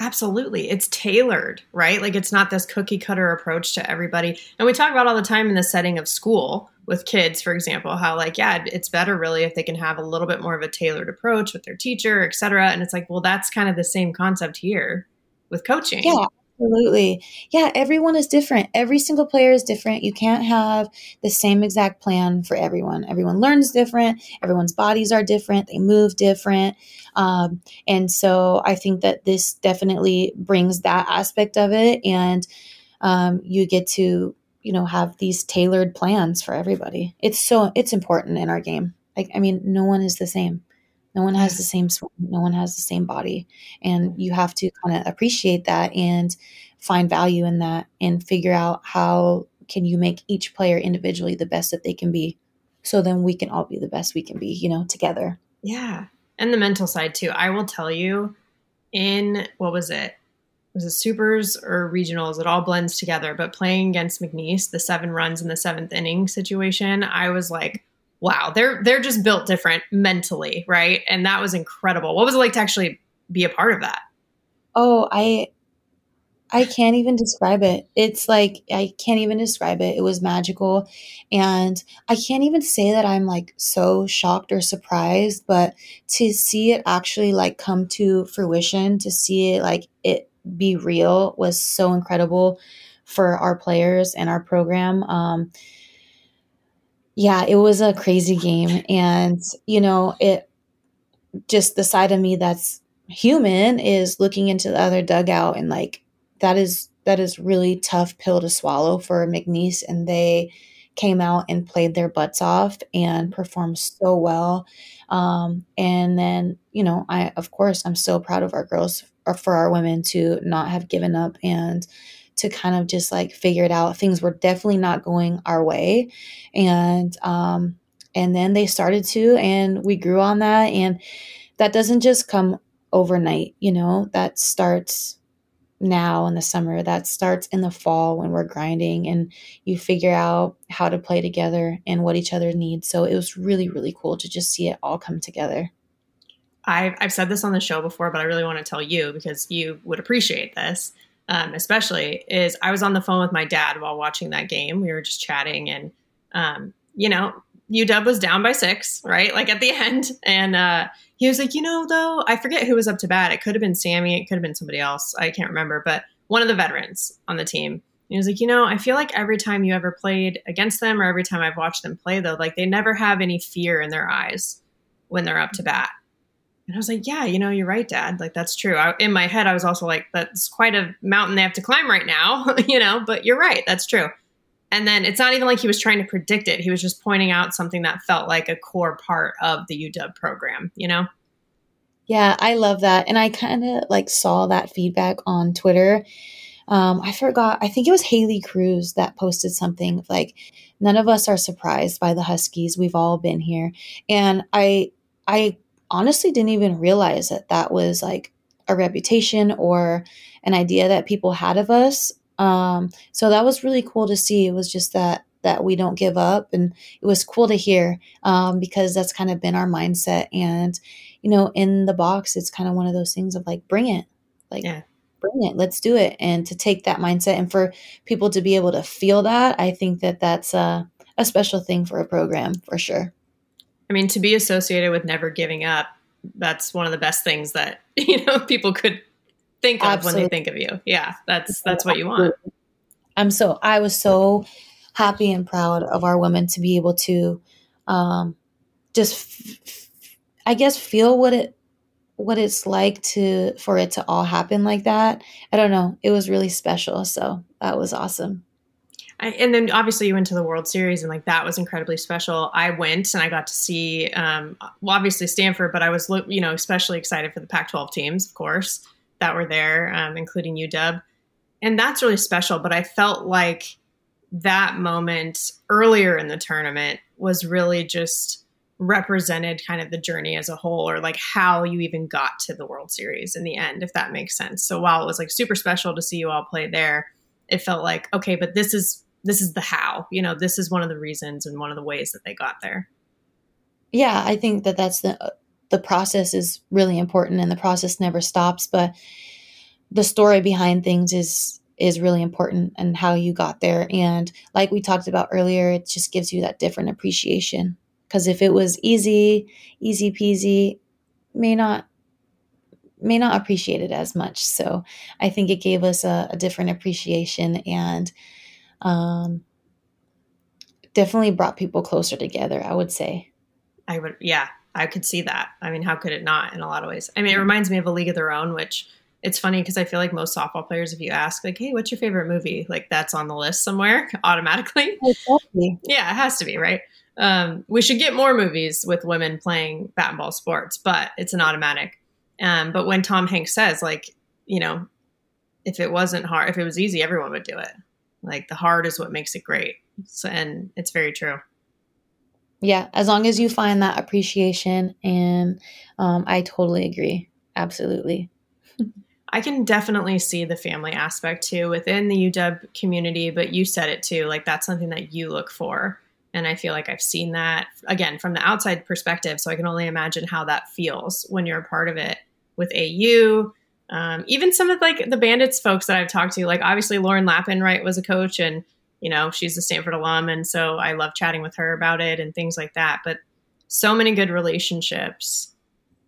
Absolutely. It's tailored, right? Like it's not this cookie cutter approach to everybody. And we talk about all the time in the setting of school with kids, for example, how like, yeah, it's better really if they can have a little bit more of a tailored approach with their teacher, et cetera. And it's like, well, that's kind of the same concept here with coaching. Yeah. Absolutely. Yeah, everyone is different. Every single player is different. You can't have the same exact plan for everyone. Everyone learns different. Everyone's bodies are different. They move different. Um, and so I think that this definitely brings that aspect of it. And um, you get to, you know, have these tailored plans for everybody. It's so, it's important in our game. Like, I mean, no one is the same. No one has the same swing. No one has the same body. And you have to kind of appreciate that and find value in that and figure out how can you make each player individually the best that they can be. So then we can all be the best we can be, you know, together. Yeah. And the mental side too. I will tell you in what was it? Was it supers or regionals? It all blends together. But playing against McNeese, the seven runs in the seventh inning situation, I was like, wow, they're they're just built different mentally, right? And that was incredible. What was it like to actually be a part of that? Oh, I I can't even describe it. It's like I can't even describe it. It was magical and I can't even say that I'm like so shocked or surprised, but to see it actually like come to fruition, to see it like it be real was so incredible for our players and our program. Um, yeah, it was a crazy game. And, you know, it just the side of me that's human is looking into the other dugout and like that is that is really tough pill to swallow for McNeese and they came out and played their butts off and performed so well. Um, and then, you know, I of course I'm so proud of our girls or for our women to not have given up and to kind of just like figure it out. Things were definitely not going our way. And, um, and then they started to, and we grew on that. And that doesn't just come overnight, you know, that starts now in the summer that starts in the fall when we're grinding and you figure out how to play together and what each other needs so it was really really cool to just see it all come together I've, I've said this on the show before but i really want to tell you because you would appreciate this um, especially is i was on the phone with my dad while watching that game we were just chatting and um, you know uw was down by six right like at the end and uh, he was like, you know, though, I forget who was up to bat. It could have been Sammy. It could have been somebody else. I can't remember, but one of the veterans on the team. he was like, you know, I feel like every time you ever played against them or every time I've watched them play, though, like they never have any fear in their eyes when they're up to bat. And I was like, yeah, you know, you're right, dad. Like, that's true. I, in my head, I was also like, that's quite a mountain they have to climb right now, you know, but you're right. That's true. And then it's not even like he was trying to predict it. He was just pointing out something that felt like a core part of the UW program, you know? Yeah, I love that. And I kind of like saw that feedback on Twitter. Um, I forgot, I think it was Haley Cruse that posted something like, none of us are surprised by the Huskies. We've all been here. And I, I honestly didn't even realize that that was like a reputation or an idea that people had of us um, so that was really cool to see. It was just that that we don't give up, and it was cool to hear um, because that's kind of been our mindset. And you know, in the box, it's kind of one of those things of like, bring it, like. Yeah. Bring it, let's do it, and to take that mindset, and for people to be able to feel that, I think that that's a, a special thing for a program for sure. I mean, to be associated with never giving up, that's one of the best things that you know people could think of Absolutely. when they think of you. Yeah, that's that's what you want. I'm so I was so happy and proud of our women to be able to um, just f- I guess feel what it what it's like to for it to all happen like that. I don't know. It was really special. So that was awesome. I, and then obviously you went to the World Series and like that was incredibly special. I went and I got to see, um, well, obviously Stanford, but I was, you know, especially excited for the Pac-12 teams, of course that were there, um, including UW. And that's really special. But I felt like that moment earlier in the tournament was really just represented kind of the journey as a whole or like how you even got to the World Series in the end, if that makes sense. So while it was like super special to see you all play there, it felt like, okay, but this is this is the how, you know, this is one of the reasons and one of the ways that they got there. Yeah, I think that that's the the process is really important and the process never stops but the story behind things is is really important and how you got there. And like we talked about earlier it just gives you that different appreciation. Because if it was easy easy peasy may not may not appreciate it as much. So i think it gave us a, a different appreciation and um, definitely brought people closer together i would say i would yeah I could see that. I mean, how could it not in a lot of ways? I mean, it reminds me of A League of Their Own, which it's funny because I feel like most softball players, if you ask, like, hey, what's your favorite movie? Like, that's on the list somewhere automatically. Exactly. Yeah, it has to be, right? Um, we should get more movies with women playing bat and ball sports, but it's an automatic. Um, but when Tom Hanks says, like, you know, if it wasn't hard, if it was easy, everyone would do it. Like, the hard is what makes it great. So, and it's very true yeah, as long as you find that appreciation, and um, I totally agree. Absolutely. I can definitely see the family aspect too within the UW community, but you said it too. Like that's something that you look for. And I feel like I've seen that again from the outside perspective. So I can only imagine how that feels when you're a part of it with AU. Um, even some of like the bandits folks that I've talked to, like obviously Lauren Lappin, right, was a coach and you know, she's a Stanford alum. And so I love chatting with her about it and things like that. But so many good relationships.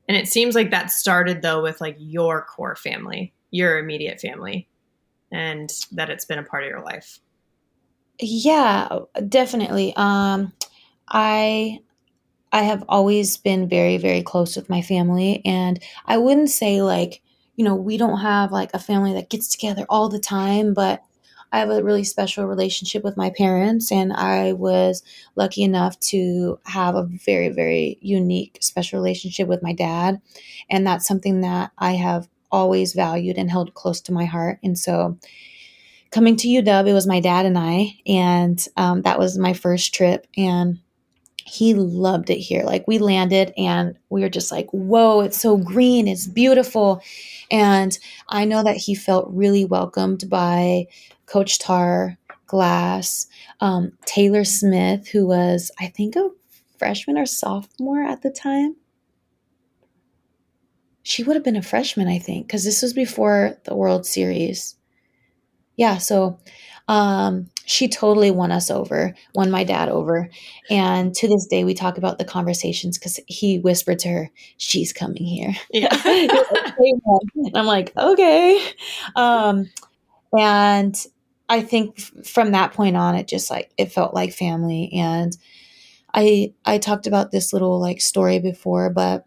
And it seems like that started though with like your core family, your immediate family, and that it's been a part of your life. Yeah, definitely. Um, I I have always been very, very close with my family. And I wouldn't say like, you know, we don't have like a family that gets together all the time, but I have a really special relationship with my parents, and I was lucky enough to have a very, very unique, special relationship with my dad. And that's something that I have always valued and held close to my heart. And so, coming to UW, it was my dad and I, and um, that was my first trip. And he loved it here. Like we landed and we were just like, whoa, it's so green, it's beautiful. And I know that he felt really welcomed by Coach Tarr, Glass, um, Taylor Smith, who was, I think, a freshman or sophomore at the time. She would have been a freshman, I think, because this was before the World Series. Yeah, so um, she totally won us over, won my dad over. And to this day, we talk about the conversations because he whispered to her, She's coming here. Yeah. I'm like, Okay. Um, and I think from that point on, it just like, it felt like family. And I, I talked about this little like story before, but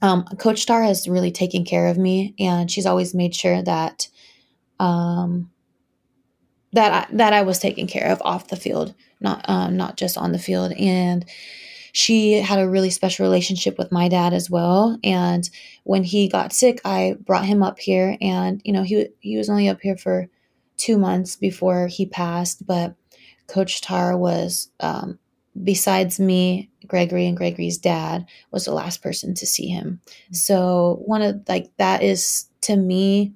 um, Coach Tarr has really taken care of me, and she's always made sure that um, that I, that I was taken care of off the field, not um, not just on the field. And she had a really special relationship with my dad as well. And when he got sick, I brought him up here, and you know he he was only up here for two months before he passed. But Coach Tarr was, um, besides me, Gregory and Gregory's dad, was the last person to see him. Mm-hmm. So one of like that is to me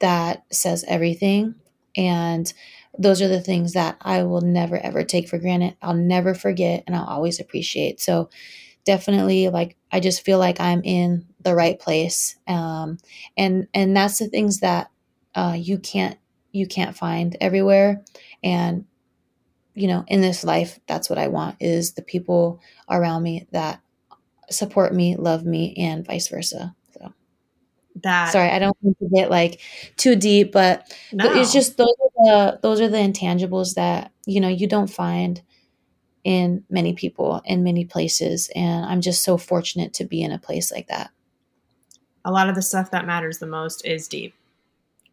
that says everything and those are the things that I will never ever take for granted. I'll never forget and I'll always appreciate. So definitely like I just feel like I'm in the right place. Um, and and that's the things that uh, you can't you can't find everywhere. And you know, in this life, that's what I want is the people around me that support me, love me, and vice versa that sorry i don't want to get like too deep but no. it's just those are the those are the intangibles that you know you don't find in many people in many places and i'm just so fortunate to be in a place like that a lot of the stuff that matters the most is deep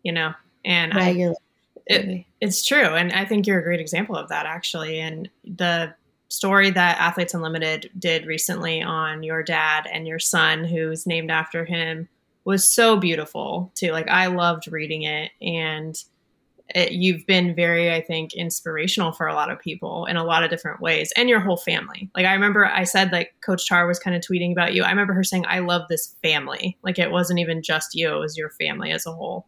you know and i it, it's true and i think you're a great example of that actually and the story that athletes unlimited did recently on your dad and your son who's named after him was so beautiful too. Like I loved reading it and it, you've been very, I think, inspirational for a lot of people in a lot of different ways and your whole family. Like I remember I said like Coach Tarr was kind of tweeting about you. I remember her saying, I love this family. Like it wasn't even just you, it was your family as a whole.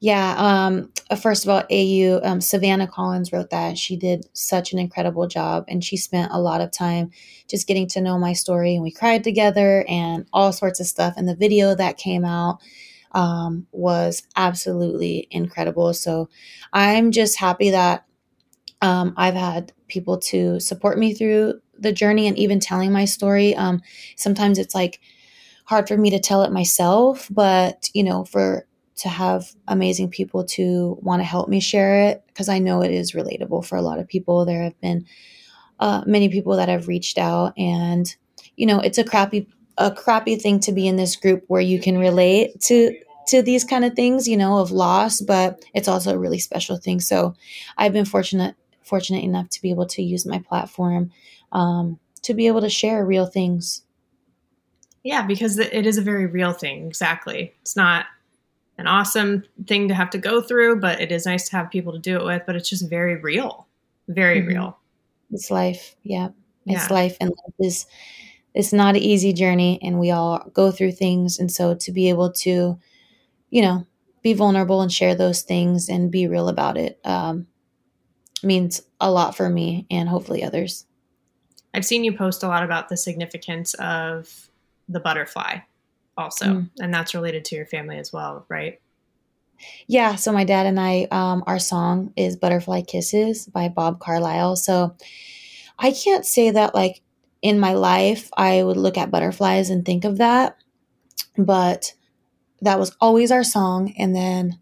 Yeah. Um, uh, first of all, AU, um, Savannah Collins wrote that. She did such an incredible job and she spent a lot of time just getting to know my story. And we cried together and all sorts of stuff. And the video that came out um, was absolutely incredible. So I'm just happy that um, I've had people to support me through the journey and even telling my story. Um, sometimes it's like, hard for me to tell it myself, but you know, for to have amazing people to want to help me share it because I know it is relatable for a lot of people. There have been uh, many people that have reached out, and you know, it's a crappy a crappy thing to be in this group where you can relate to to these kind of things, you know, of loss, but it's also a really special thing. So I've been fortunate fortunate enough to be able to use my platform um, to be able to share real things. Yeah, because it is a very real thing. Exactly. It's not an awesome thing to have to go through, but it is nice to have people to do it with. But it's just very real, very mm-hmm. real. It's life. Yeah. It's yeah. life. And life is, it's not an easy journey and we all go through things. And so to be able to, you know, be vulnerable and share those things and be real about it um, means a lot for me and hopefully others. I've seen you post a lot about the significance of the butterfly also mm. and that's related to your family as well right? Yeah so my dad and i um, our song is butterfly kisses by bob carlisle so i can't say that like in my life i would look at butterflies and think of that but that was always our song and then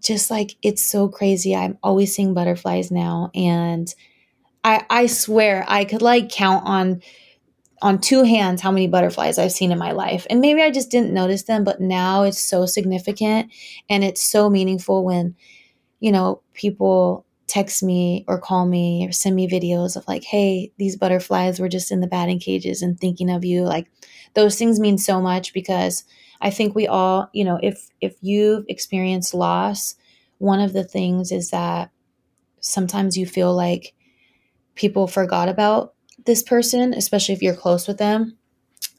just like it's so crazy. I'm always seeing butterflies now and i i swear i could like count on on two hands how many butterflies I've seen in my life. And maybe I just didn't notice them, but now it's so significant and it's so meaningful when, you know, people text me or call me or send me videos of like, hey, these butterflies were just in the batting cages and thinking of you. Like those things mean so much because I think we all, you know, if if you've experienced loss, one of the things is that sometimes you feel like people forgot about this person, especially if you're close with them.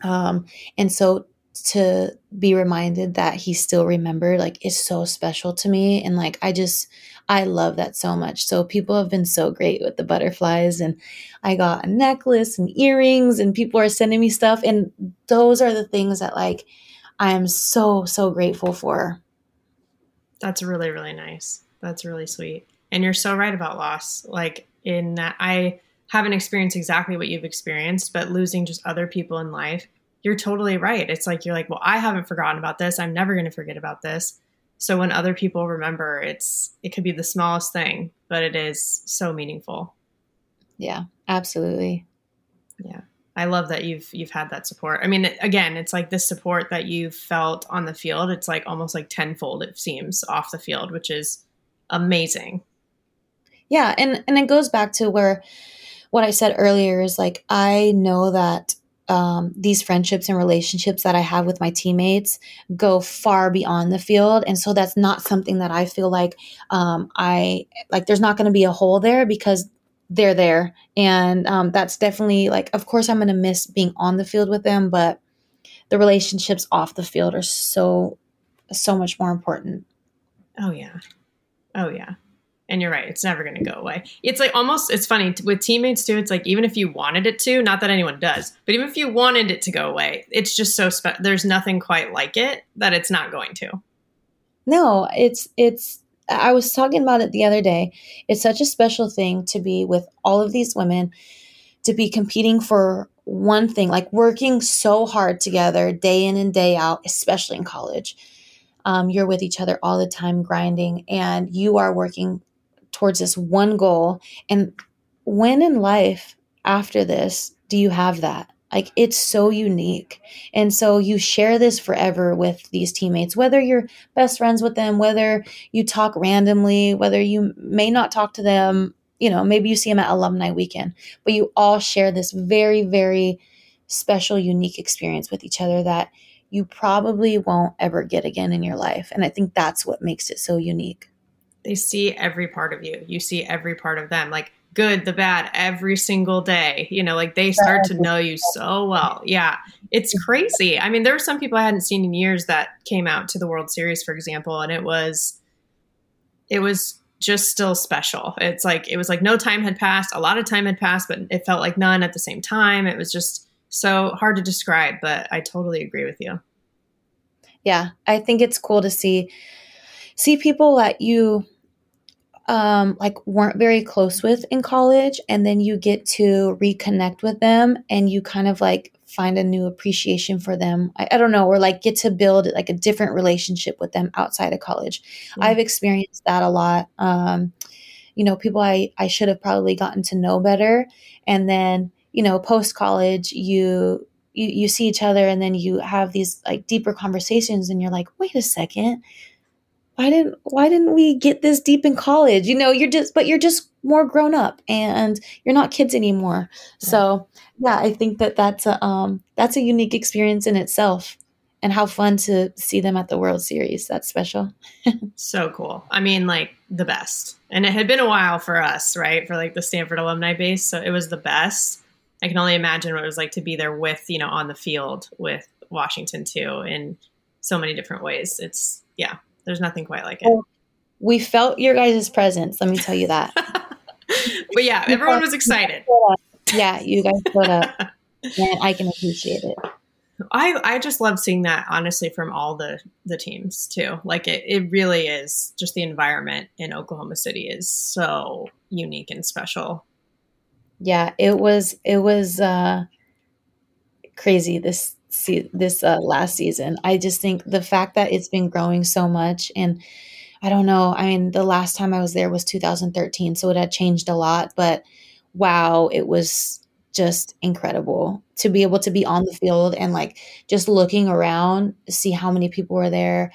Um, and so to be reminded that he still remembered like is so special to me. And like i just i love that so much. So people have been so great with the butterflies and i got a necklace and earrings and people are sending me stuff. And those are the things that like i am so so grateful for. That's really really nice. That's really sweet. And you're so right about loss. Like in that i haven't experienced exactly what you've experienced but losing just other people in life you're totally right. It's like you're like, well, I haven't forgotten about this. I'm never going to forget about this. So when other people remember, it's it could be the smallest thing, but it is so meaningful. Yeah, absolutely. Yeah. I love that you've you've had that support. I mean, again, it's like this support that you've felt on the field. It's like almost like tenfold it seems off the field, which is amazing. Yeah, and and it goes back to where what I said earlier is like I know that um, these friendships and relationships that I have with my teammates go far beyond the field. And so that's not something that I feel like um, I like, there's not going to be a hole there because they're there. And um, that's definitely like, of course, I'm going to miss being on the field with them, but the relationships off the field are so, so much more important. Oh, yeah. Oh, yeah. And you're right, it's never going to go away. It's like almost, it's funny with teammates too. It's like even if you wanted it to, not that anyone does, but even if you wanted it to go away, it's just so special. There's nothing quite like it that it's not going to. No, it's, it's, I was talking about it the other day. It's such a special thing to be with all of these women, to be competing for one thing, like working so hard together day in and day out, especially in college. Um, you're with each other all the time grinding and you are working towards this one goal. And when in life after this do you have that? Like it's so unique. And so you share this forever with these teammates, whether you're best friends with them, whether you talk randomly, whether you may not talk to them, you know, maybe you see them at alumni weekend, but you all share this very, very special, unique experience with each other that you probably won't ever get again in your life. And I think that's what makes it so unique they see every part of you. You see every part of them, like good, the bad, every single day. You know, like they start to know you so well. Yeah, it's crazy. I mean, there were some people I hadn't seen in years that came out to the World Series, for example, and it was, it was just still special. It's like it was like no time had passed. A lot of time had passed, but it felt like none at the same time. It was just so hard to describe, but I totally agree with you. Yeah, I think it's cool to see see people that you um, like weren't very close with in college and then you get to reconnect with them and you kind of like find a new appreciation for them. I, I don't know or like get to build like a different relationship with them outside of college. Mm-hmm. i've experienced that a lot. Um, you know people i i should have probably gotten to know better and then you know post college you you, you see each other and then you have these like deeper conversations and you're like wait a second why didn't why didn't we get this deep in college? You know you're just but you're just more grown up and you're not kids anymore. Yeah. so yeah i think that that's a um that's a unique experience in itself and how fun to see them at the world series. That's special. So cool. I mean like the best. And it had been a while for us right? For like the stanford alumni base. So it was the best. I can only imagine what it was like to be there with you know on the field with washington too in so many different ways. It's yeah there's nothing quite like it. We felt your guys' presence. Let me tell you that. but yeah, everyone was excited. Yeah, you guys showed up, and I can appreciate it. I, I just love seeing that honestly from all the the teams too. Like it, it really is just the environment in Oklahoma City is so unique and special. Yeah, it was it was uh crazy this see this uh, last season. I just think the fact that it's been growing so much and I don't know. I mean, the last time I was there was 2013, so it had changed a lot, but wow, it was just incredible to be able to be on the field and like just looking around, see how many people were there,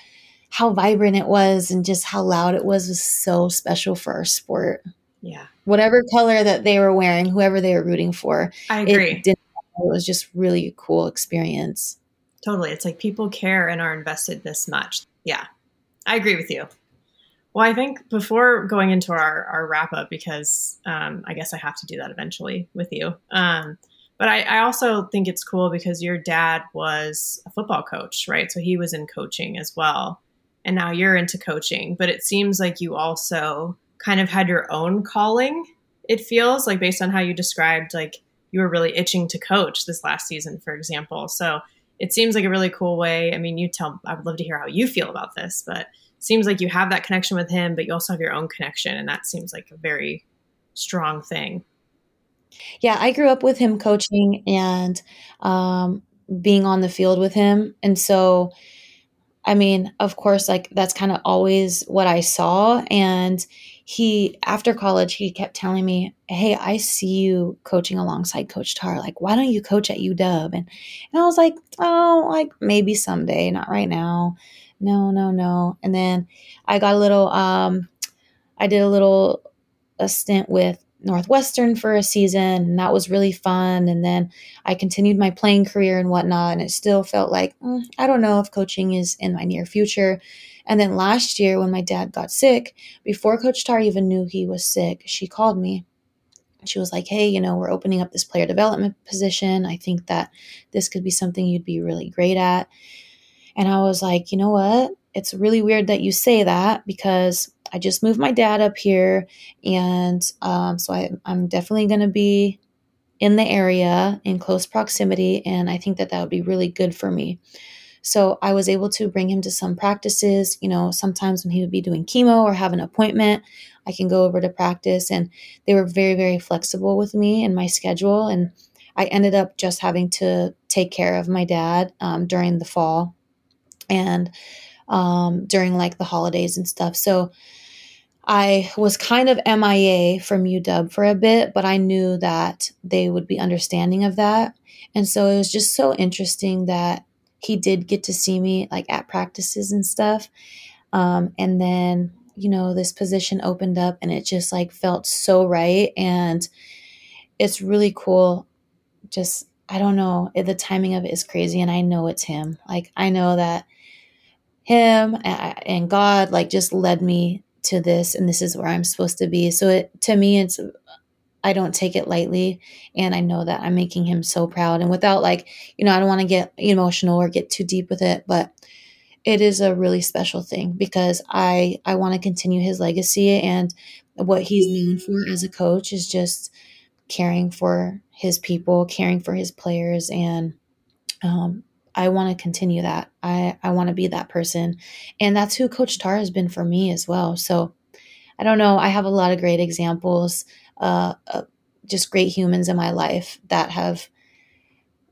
how vibrant it was, and just how loud it was was so special for our sport. Yeah. Whatever color that they were wearing, whoever they were rooting for, I agree. It was just really a cool experience. Totally. It's like people care and are invested this much. Yeah. I agree with you. Well, I think before going into our, our wrap up, because um, I guess I have to do that eventually with you. Um, but I, I, also think it's cool because your dad was a football coach, right? So he was in coaching as well. And now you're into coaching. But it seems like you also kind of had your own calling, it feels like based on how you described, like you were really itching to coach this last season, for example. So it seems like a really cool way. I mean, you tell, I would love to hear how you feel about this, but seems like you have that connection with him, but you also have your own connection. And that seems like a very strong thing. Yeah, I grew up with him coaching and um, being on the field with him. And so, I mean, of course, like that's kind of always what I saw. And he, after college, he kept telling me, Hey, I see you coaching alongside Coach Tarr. Like, why don't you coach at UW? And, and I was like, Oh, like maybe someday, not right now. No, no, no. And then I got a little, um, I did a little, a stint with Northwestern for a season, and that was really fun. And then I continued my playing career and whatnot, and it still felt like mm, I don't know if coaching is in my near future. And then last year, when my dad got sick, before Coach Tarr even knew he was sick, she called me. She was like, Hey, you know, we're opening up this player development position. I think that this could be something you'd be really great at. And I was like, You know what? It's really weird that you say that because I just moved my dad up here, and um, so I, I'm definitely going to be in the area in close proximity, and I think that that would be really good for me. So I was able to bring him to some practices. You know, sometimes when he would be doing chemo or have an appointment, I can go over to practice, and they were very, very flexible with me and my schedule. And I ended up just having to take care of my dad um, during the fall and um, during like the holidays and stuff. So I was kind of MIA from UW for a bit, but I knew that they would be understanding of that. And so it was just so interesting that he did get to see me like at practices and stuff. Um, and then, you know, this position opened up and it just like felt so right. And it's really cool. Just, I don't know, the timing of it is crazy. And I know it's him. Like, I know that him and God like just led me to this and this is where I'm supposed to be. So it to me it's I don't take it lightly and I know that I'm making him so proud and without like, you know, I don't want to get emotional or get too deep with it, but it is a really special thing because I I want to continue his legacy and what he's known for as a coach is just caring for his people, caring for his players and um, I want to continue that. I, I want to be that person. And that's who Coach Tarr has been for me as well. So I don't know. I have a lot of great examples, uh, uh, just great humans in my life that have,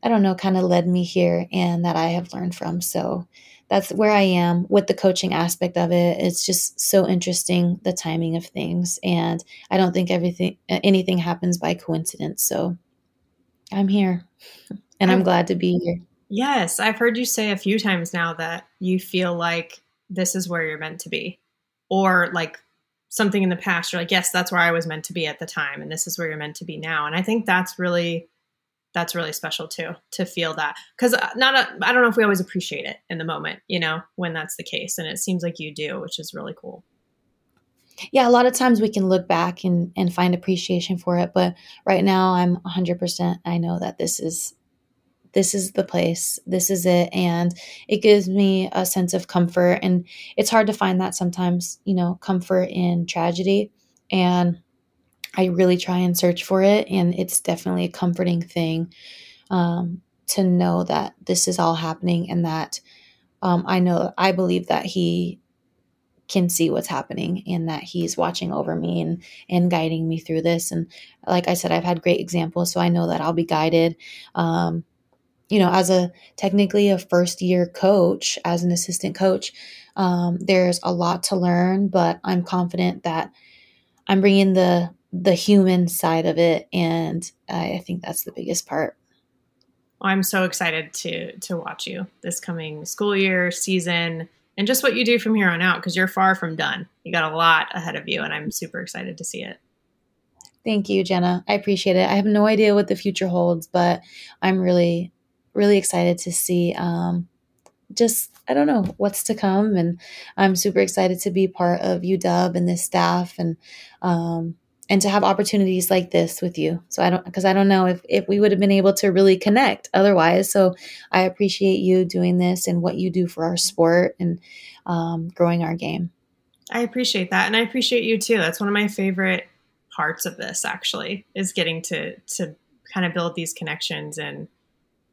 I don't know, kind of led me here and that I have learned from. So that's where I am with the coaching aspect of it. It's just so interesting the timing of things. And I don't think everything, anything happens by coincidence. So I'm here and I'm glad to be here. Yes, I've heard you say a few times now that you feel like this is where you're meant to be. Or like something in the past, you're like, yes, that's where I was meant to be at the time, and this is where you're meant to be now. And I think that's really that's really special too to feel that because uh, not I don't know if we always appreciate it in the moment, you know, when that's the case, and it seems like you do, which is really cool. Yeah, a lot of times we can look back and and find appreciation for it, but right now I'm 100% I know that this is this is the place, this is it. And it gives me a sense of comfort. And it's hard to find that sometimes, you know, comfort in tragedy. And I really try and search for it. And it's definitely a comforting thing um, to know that this is all happening and that um, I know, I believe that He can see what's happening and that he's watching over me and and guiding me through this and like i said i've had great examples so i know that i'll be guided um, you know, as a technically a first year coach, as an assistant coach, um, there's a lot to learn, but I'm confident that I'm bringing the the human side of it, and I, I think that's the biggest part. I'm so excited to to watch you this coming school year season and just what you do from here on out because you're far from done. You got a lot ahead of you, and I'm super excited to see it. Thank you, Jenna. I appreciate it. I have no idea what the future holds, but I'm really really excited to see um, just I don't know what's to come, and I'm super excited to be part of UW and this staff, and um, and to have opportunities like this with you. So I don't because I don't know if if we would have been able to really connect otherwise. So I appreciate you doing this and what you do for our sport and um, growing our game. I appreciate that, and I appreciate you too. That's one of my favorite parts of this. Actually, is getting to to kind of build these connections and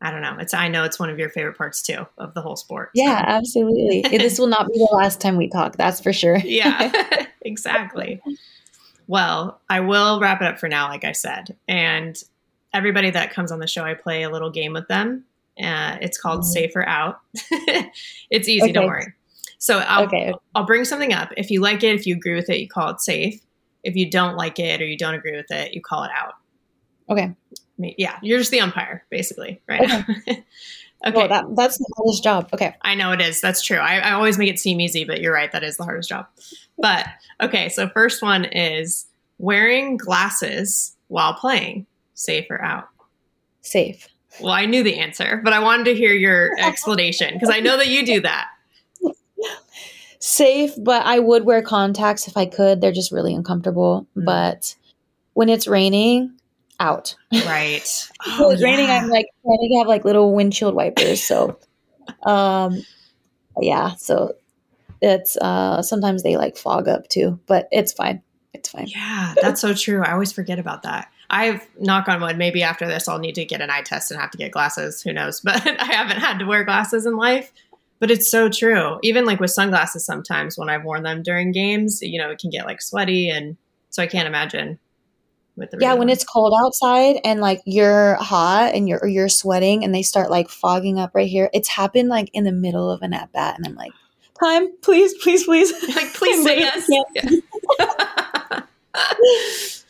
I don't know. It's I know it's one of your favorite parts too of the whole sport. Yeah, absolutely. this will not be the last time we talk. That's for sure. yeah, exactly. Well, I will wrap it up for now, like I said. And everybody that comes on the show, I play a little game with them. Uh, it's called mm-hmm. Safer Out. it's easy, okay. don't worry. So I'll, okay. I'll bring something up. If you like it, if you agree with it, you call it safe. If you don't like it or you don't agree with it, you call it out. Okay. Yeah, you're just the umpire, basically, right okay. okay. Well, that, that's the hardest job. Okay. I know it is. That's true. I, I always make it seem easy, but you're right. That is the hardest job. But okay, so first one is wearing glasses while playing, safe or out? Safe. Well, I knew the answer, but I wanted to hear your explanation because I know that you do that. Safe, but I would wear contacts if I could. They're just really uncomfortable. Mm. But when it's raining, out. Right. Oh, it's yeah. raining. I'm like trying to have like little windshield wipers. So, um, yeah. So it's uh sometimes they like fog up too, but it's fine. It's fine. Yeah, that's so true. I always forget about that. I've knock on wood. Maybe after this, I'll need to get an eye test and have to get glasses. Who knows? But I haven't had to wear glasses in life. But it's so true. Even like with sunglasses, sometimes when I've worn them during games, you know, it can get like sweaty, and so I can't imagine yeah when it's cold outside and like you're hot and you're you're sweating and they start like fogging up right here it's happened like in the middle of an at bat and i'm like time please please please. Like please say yes.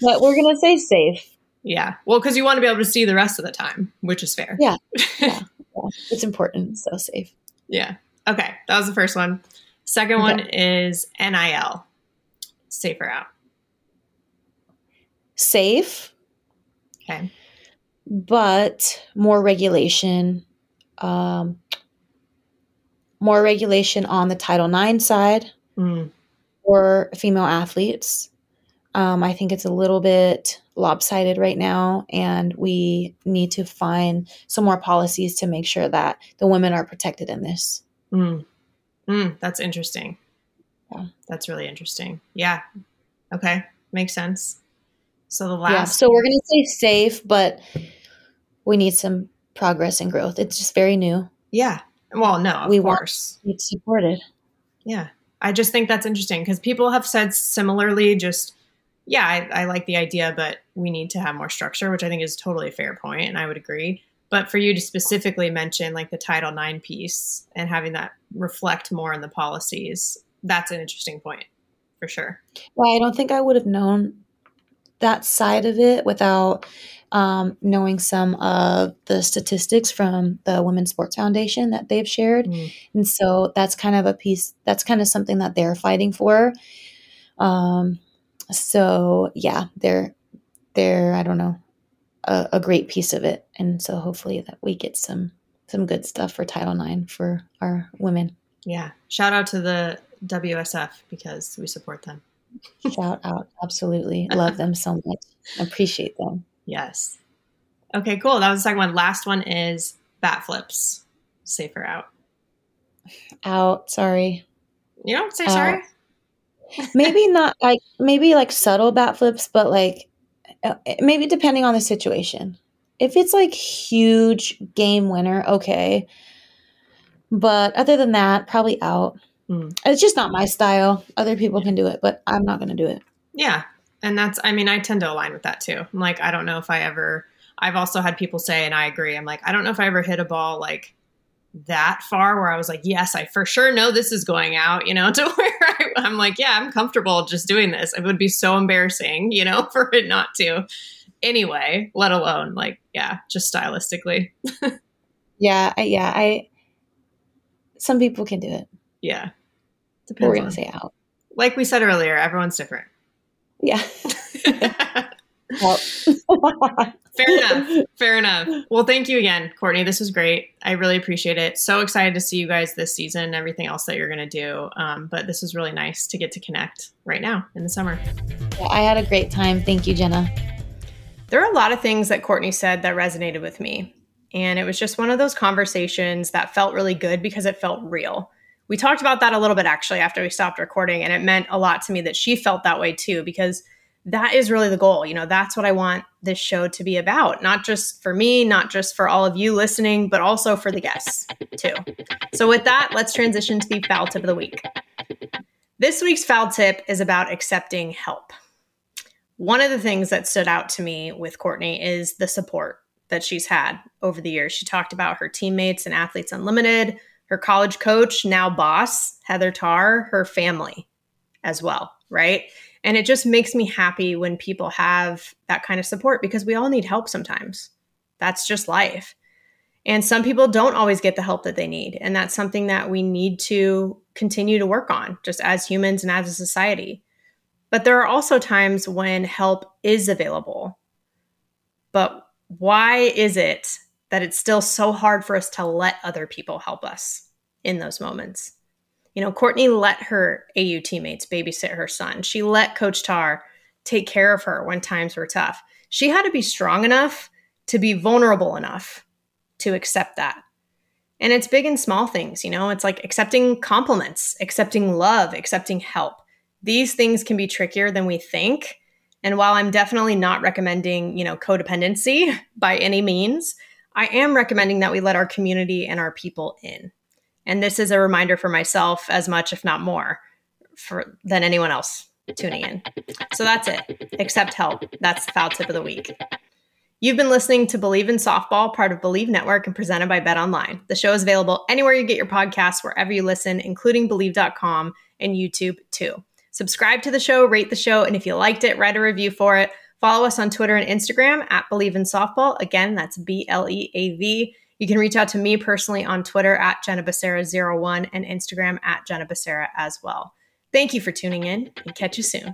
But we're gonna say safe. Yeah. Well because you want to be able to see the rest of the time which is fair. Yeah, yeah. yeah. it's important so safe. Yeah. Okay. That was the first one. Second okay. one is NIL safer out safe. Okay. But more regulation, um, more regulation on the Title IX side mm. for female athletes. Um, I think it's a little bit lopsided right now, and we need to find some more policies to make sure that the women are protected in this. Mm. Mm, that's interesting. Yeah. That's really interesting. Yeah. Okay. Makes sense. So the last. Yeah. So we're going to say safe, but we need some progress and growth. It's just very new. Yeah. Well, no, we course. want supported. Yeah. I just think that's interesting because people have said similarly, just, yeah, I, I like the idea, but we need to have more structure, which I think is totally a fair point, and I would agree. But for you to specifically mention like the Title IX piece and having that reflect more in the policies, that's an interesting point for sure. Well, I don't think I would have known that side of it without um, knowing some of the statistics from the Women's Sports Foundation that they've shared. Mm. And so that's kind of a piece, that's kind of something that they're fighting for. Um, so yeah, they're, they're, I don't know, a, a great piece of it. And so hopefully that we get some, some good stuff for Title IX for our women. Yeah. Shout out to the WSF because we support them. Shout out. Absolutely. Love them so much. Appreciate them. Yes. Okay, cool. That was the second one. Last one is bat flips. Safer out. Out. Sorry. You don't say sorry? maybe not like, maybe like subtle bat flips, but like uh, maybe depending on the situation. If it's like huge game winner, okay. But other than that, probably out. Mm. It's just not my style. Other people can do it, but I'm not going to do it. Yeah. And that's, I mean, I tend to align with that too. I'm like, I don't know if I ever, I've also had people say, and I agree, I'm like, I don't know if I ever hit a ball like that far where I was like, yes, I for sure know this is going out, you know, to where I, I'm like, yeah, I'm comfortable just doing this. It would be so embarrassing, you know, for it not to anyway, let alone like, yeah, just stylistically. yeah. I, yeah. I, some people can do it. Yeah. Depends We're going to say out. Like we said earlier, everyone's different. Yeah. Fair enough. Fair enough. Well, thank you again, Courtney. This was great. I really appreciate it. So excited to see you guys this season and everything else that you're going to do. Um, but this was really nice to get to connect right now in the summer. Yeah, I had a great time. Thank you, Jenna. There are a lot of things that Courtney said that resonated with me. And it was just one of those conversations that felt really good because it felt real. We talked about that a little bit actually after we stopped recording, and it meant a lot to me that she felt that way too because that is really the goal. You know, that's what I want this show to be about, not just for me, not just for all of you listening, but also for the guests too. So, with that, let's transition to the foul tip of the week. This week's foul tip is about accepting help. One of the things that stood out to me with Courtney is the support that she's had over the years. She talked about her teammates and Athletes Unlimited, her college coach, now boss, Heather Tarr, her family as well, right? And it just makes me happy when people have that kind of support because we all need help sometimes. That's just life. And some people don't always get the help that they need. And that's something that we need to continue to work on just as humans and as a society. But there are also times when help is available. But why is it that it's still so hard for us to let other people help us in those moments? You know, Courtney let her AU teammates babysit her son. She let Coach Tarr take care of her when times were tough. She had to be strong enough to be vulnerable enough to accept that. And it's big and small things, you know, it's like accepting compliments, accepting love, accepting help. These things can be trickier than we think. And while I'm definitely not recommending, you know, codependency by any means, I am recommending that we let our community and our people in. And this is a reminder for myself as much, if not more, for than anyone else tuning in. So that's it. Accept help. That's the foul tip of the week. You've been listening to Bleav in Softball, part of Bleav Network and presented by BetOnline. The show is available anywhere you get your podcasts, wherever you listen, including Bleav.com and YouTube too. Subscribe to the show, rate the show, and if you liked it, write a review for it. Follow us on Twitter and Instagram at Bleav in Softball. Again, that's B L E A V. You can reach out to me personally on Twitter at Jenna Becerra01 and Instagram at Jenna Becerra as well. Thank you for tuning in and catch you soon.